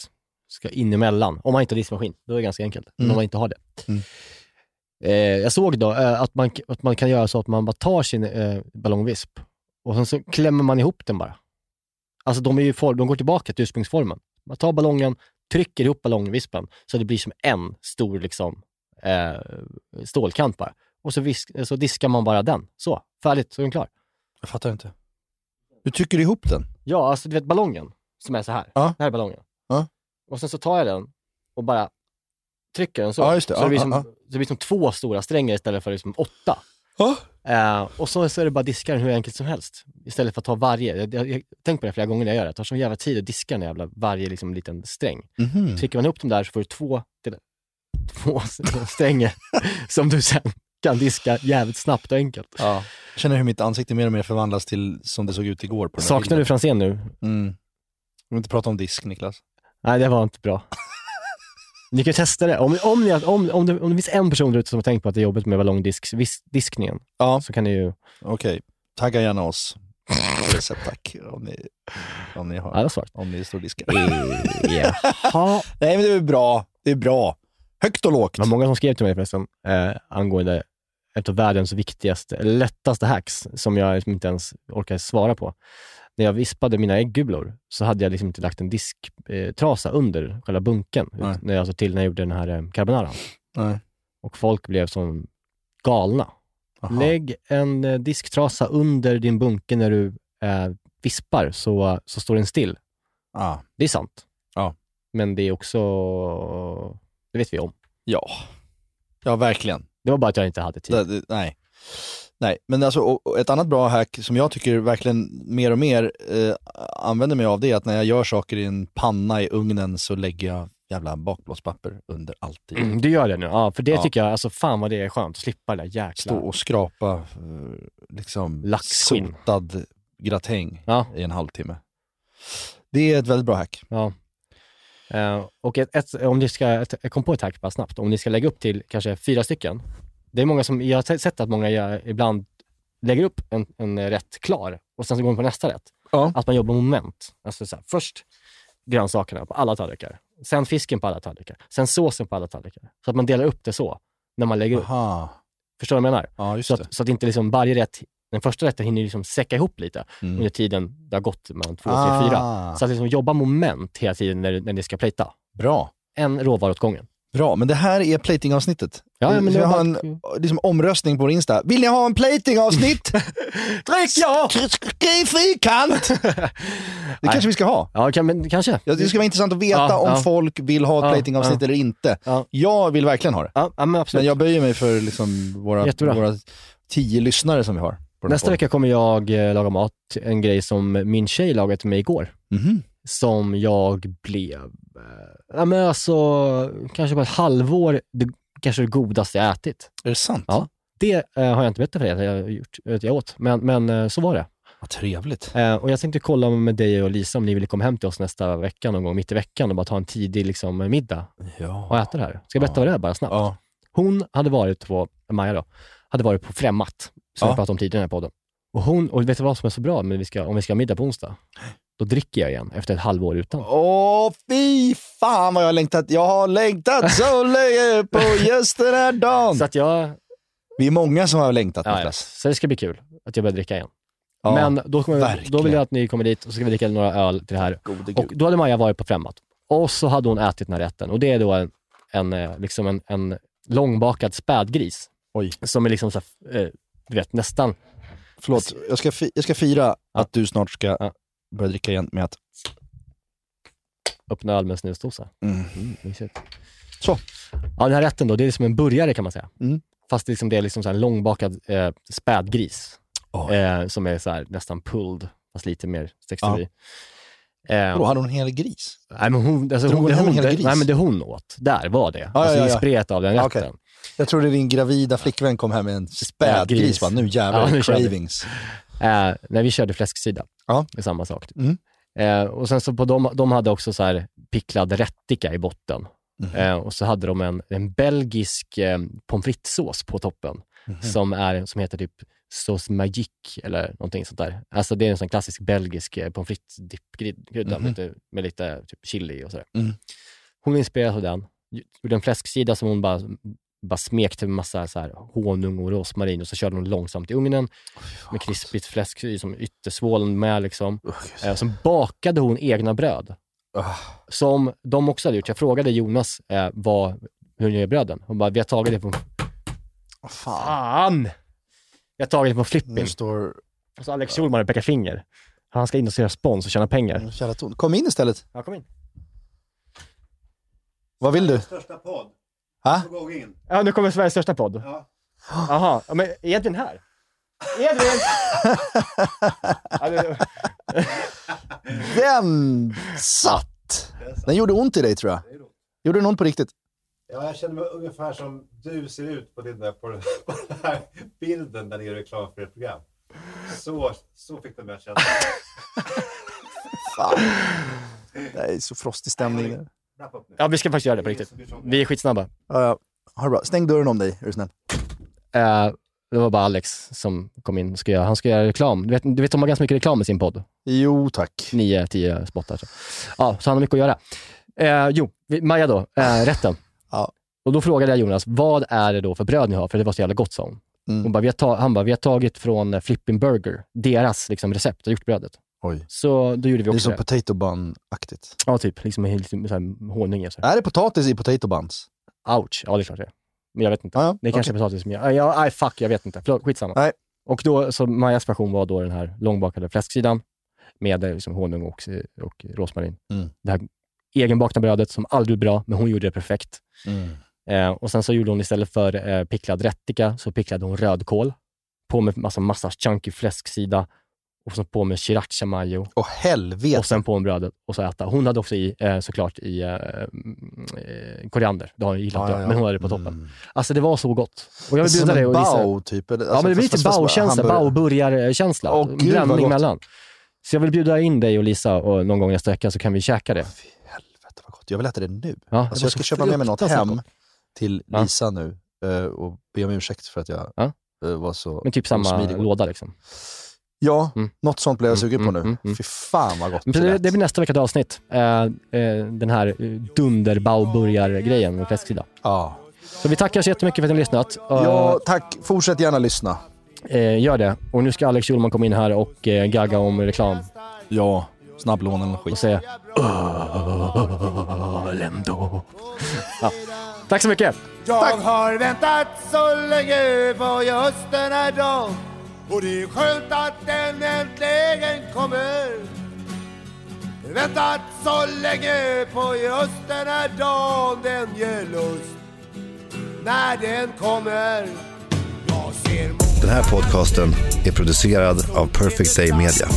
ska in emellan. Om man inte har diskmaskin, då är det ganska enkelt. Men Mm. om man inte har det. Mm. Eh, jag såg då eh, att, man, att man kan göra så att man bara tar sin eh, ballongvisp och sen så klämmer man ihop den bara. Alltså de, är ju for, de går tillbaka till ursprungsformen. Man tar ballongen, trycker ihop ballongvispen så det blir som en stor liksom, eh, stålkant bara. Och så, visk, så diskar man bara den. Så, färdigt, så är den klar. Jag fattar inte. Du trycker ihop den? Ja, alltså du vet ballongen som är så här. Ja. Det här är ballongen. Ja. Och sen så tar jag den och bara trycker den så. Ja, just det. Så det blir, som, ja. det blir som två stora strängar istället för liksom åtta. Eh, och så, så är det bara diska den hur enkelt som helst. Istället för att ta varje. Jag, jag, jag tänk på det flera gånger när jag gör det. Det tar sån jävla tid att diska den jävla, varje liksom, liten sträng. Mhm. Trycker man upp dem där så får du två, till- två strängar som du sen kan diska jävligt snabbt och enkelt. Ja. Jag känner hur mitt ansikte mer och mer förvandlas till som det såg ut igår. På den Saknar bilden. du Franzén nu? Mm. Vill inte prata om disk, Niklas. Nej, det var inte bra. Ni kan testa det. Om, om, ni, om, om, det, om det finns en person där ute som har tänkt på att det är jobbigt med ballongdiskningen, Ja. så kan ni ju... Okej, tagga gärna oss. Recept tack, om ni, om ni, har, Ja, det om ni står diskar. Jaha. Nej, men det är bra. Det är bra. Högt och lågt. Det var många som skrev till mig förresten eh, angående ett av världens viktigaste, lättaste hacks som jag liksom inte ens orkar svara på. När jag vispade mina äggulor så hade jag liksom inte lagt en disktrasa eh, trasa under själva bunken. Nej. När jag, alltså till när jag gjorde den här eh, carbonaran. Nej. Och folk blev som galna. Aha. Lägg en eh, disktrasa under din bunke när du eh, vispar så, så står den still. Ah. Det är sant. Ja. Men det är också, det vet vi om. Ja. Ja, verkligen. Det var bara att jag inte hade tid. Det, det, nej. Nej, men alltså ett annat bra hack som jag tycker verkligen mer och mer eh, använder mig av det är att när jag gör saker i en panna i ugnen så lägger jag jävla bakplåtspapper under alltid. Mm, du gör det nu? Ja, för det Ja. tycker jag, alltså fan vad det är skönt att slippa det där jäkla... Stå och skrapa eh, liksom Laxskinn. sotad gratäng Ja. i en halvtimme. Det är ett väldigt bra hack. Ja. Eh, och ett, ett, om ni ska, ett, jag kom på ett hack bara snabbt, om ni ska lägga upp till kanske fyra stycken. Det är många som, jag har sett att många gör, ibland lägger upp en, en rätt klar och sen så går man på nästa rätt. Ja. Att man jobbar moment. Alltså så här, först grönsakerna på alla tallrikar, sen fisken på alla tallrikar, sen såsen på alla tallrikar. Så att man delar upp det så när man lägger upp. Aha. Förstår du vad jag menar? Ja, Så att, så att inte liksom varje rätt, den första rätten hinner liksom säcka ihop lite Mm. under tiden det har gått mellan två, Ah. tre, fyra. Så att liksom jobba moment hela tiden när, när ni ska plita. Bra. En råvara åt gången. Bra, men det här är plating-avsnittet. Ja, men vi har bara- en liksom, omröstning på vår Insta. Vill ni ha en plating-avsnitt? Tryck ja! Skriv fyrkant! Det kanske vi ska ha. Ja, kan, men, kanske. Ja, det ska vara intressant att veta Ja, om ja. folk vill ha ett plating-avsnitt eller inte. Ja. Jag vill verkligen ha det. Men absolut. Men jag böjer mig för liksom våra, Jättebra. våra tio lyssnare som vi har. Nästa vecka kommer jag eh, laga mat, en grej som min tjej lagade till mig igår. Mhm. Som jag blev, eh, ja men alltså, kanske på ett halvår, det, kanske det godaste jag ätit. Är det sant? Ja. Det eh, har jag inte berättat för dig att jag, gjort, att jag åt, men, men eh, så var det. Vad trevligt. Eh, och jag tänkte kolla med dig och Lisa om ni ville komma hem till oss nästa vecka, någon gång mitt i veckan och bara ta en tidig liksom, middag Ja. och äta det här. Ska jag berätta vad det är bara snabbt? Ja. Hon hade varit på, Maja då, hade varit på Främmat, som Ja. jag pratade om tidigare i den här podden. Och hon, och vet du vad som är så bra med vi ska, om vi ska ha middag på onsdag? Då dricker jag igen efter ett halvår utan. Åh, fy fan vad jag har längtat. Jag har längtat så länge på just den här dagen. Så att jag, Vi är många som har längtat, ja, ja, så det ska bli kul att jag börjar dricka igen. Ja, Men då, kommer, då vill jag att ni kommer dit och så ska vi dricka några öl till det här. Gode Och då hade Maja varit på Främmat. Och så hade hon ätit den här rätten. Och det är då en, en, eh, liksom en, en långbakad spädgris. Oj. Som är liksom så här, eh, du vet, nästan Förlåt, jag ska, jag ska fira att du snart ska börja dricka igen med att... öppna en snusdosa. Mm. Mm. Så. Ja, den här rätten då, det är som en burgare kan man säga. Mm. Fast det är, liksom, det är liksom så en långbakad eh, spädgris. Oj. Eh, som är så här, nästan pulled. fast lite mer sexteori. Ja. Eh, Då hade hon en hel gris? Nej, men hon, alltså, hon, en hon, hel det, gris? nej, men det hon åt, där var det. Ja, alltså ja, ja. inspirerat av den Ja, rätten. okej. Jag trodde din gravida flickvän kom hem med en spädgris. Gris. Nu jävlar, Ja, nu cravings. Eh, när vi körde fläsksida, Ja. det är samma sak. Mm. Eh, och sen så på dem, de hade också så här picklad rättika i botten. Mhm. Eh, och så hade de en, en belgisk eh, pommes frites-sås på toppen, Mhm. som, är, som heter typ sauce magique eller någonting sånt där. Alltså det är en sån klassisk belgisk eh, pommes frites-dippkrydda Mhm. lite, med lite typ chili och sådär. Mm. Hon inspirerades av den, gjorde en fläsksida som hon bara, bara smekte med massa så här honung och rosmarin och så körde hon långsamt i ugnen med krispigt fläsk som yttersvålen med. Liksom. Eh, sen bakade hon egna bröd. Ah. Som de också hade gjort. Jag frågade Jonas eh, vad, hur hon gör bröden. Hon bara, vi har tagit det från... Vad fan. Fan! Har tagit det från Flippin. Nu står... Och så Alex Schulman och pekar finger. Han ska in och göra spons och tjäna pengar. Jävla ton. Kom in istället. Ja, kom in. Vad vill du? Största podd. Ha? På. Ja, nu kommer Sveriges största podd. Ja. Jaha, ja, men är Edvin här? Edvin! ja, det, Den satt! Den gjorde ont i dig tror jag. Gjorde den ont på riktigt? Ja, jag känner mig ungefär som du ser ut på, din, där- på, den, på den här bilden där ni gör reklam för ert program. Så, så fick de mig att känna. Fan. Det är så frostig stämning. ja, vi ska faktiskt göra det på riktigt. Vi är skitsnabba. Ja, ja. Ha det bra. Stäng dörren om dig, är du snäll. Eh, det var bara Alex som kom in och ska göra, han ska göra reklam. Du vet, du vet de har ganska mycket reklam i sin podd. Jo, tack. Nio, tio spottar. Så. Ja, så han har mycket att göra. Eh, jo, Maja då, eh, rätten. Ja. Och då frågade jag Jonas, vad är det då för bröd ni har? För det var så jävla gott sa hon. Mm. bara, ta- han bara, vi har tagit från eh, Flippin Burger, deras liksom, recept, och gjort brödet. Oj. Så då gjorde vi Det är också som det. potato bun-aktigt. Ja, typ. Liksom med lite så här honung i. Så. Är det potatis i potato buns? Ouch. Ja, det är klart det är. Men jag vet inte. Ja, ja. Det är kanske Okej. potatis som jag... Ja, fuck, jag vet inte. Förlåt, skitsamma. Nej. Och då, så Majas version var då den här långbakade fläsksidan med eh, liksom honung och, och rosmarin. Mm. Det här egenbakta brödet som aldrig blev bra, men hon gjorde det perfekt. Mm. Eh, och sen så gjorde hon istället för eh, picklad rättika, så picklade hon rödkål. På med massa, massa chunky fläsksida och så på med sriracha mayo. Åh helvete! Och sen på med brödet och så äta. Hon hade också i, eh, såklart i eh, eh, koriander. Det har jag gillat Ja, jag, ja, ja. men hon hade det på toppen. Mm. Alltså det var så gott. Och jag vill bjuda dig och Lisa. bao, typ? Eller, ja, alltså, men det blir lite bao-känsla, bao-burgarkänsla. Blandning gott. mellan. Så jag vill bjuda in dig och Lisa och någon gång nästa vecka så kan vi käka det. Gott. Jag vill äta det nu. Ja, det alltså, var jag ska köpa med mig något hem till. Lisa nu eh, och be om ursäkt för att jag Ja. eh, var så Men typ samma osmidig. låda liksom. Ja, Mm. något sånt blev jag Mm, sugen på mm, nu. mm, mm. Fy fan vad gott det det, det blir nästa veckas avsnitt. Eh, eh, den här dunder-bao-burgar-grejen med fläsksida. Ja. Så vi tackar så jättemycket för att ni har lyssnat. Och, ja, tack. Fortsätt gärna lyssna. gör det. Och nu ska Alex Schulman komma in här och gagga om reklam. Ja, snabblån eller skit. Och säga Öländo. Ja. Tack så mycket. Jag har väntat så länge på just den här dagen och det är skönt att den äntligen kommer. Väntat så länge på just den här dagen den ger lust när den kommer. Den här podcasten är producerad av Perfect Day Media.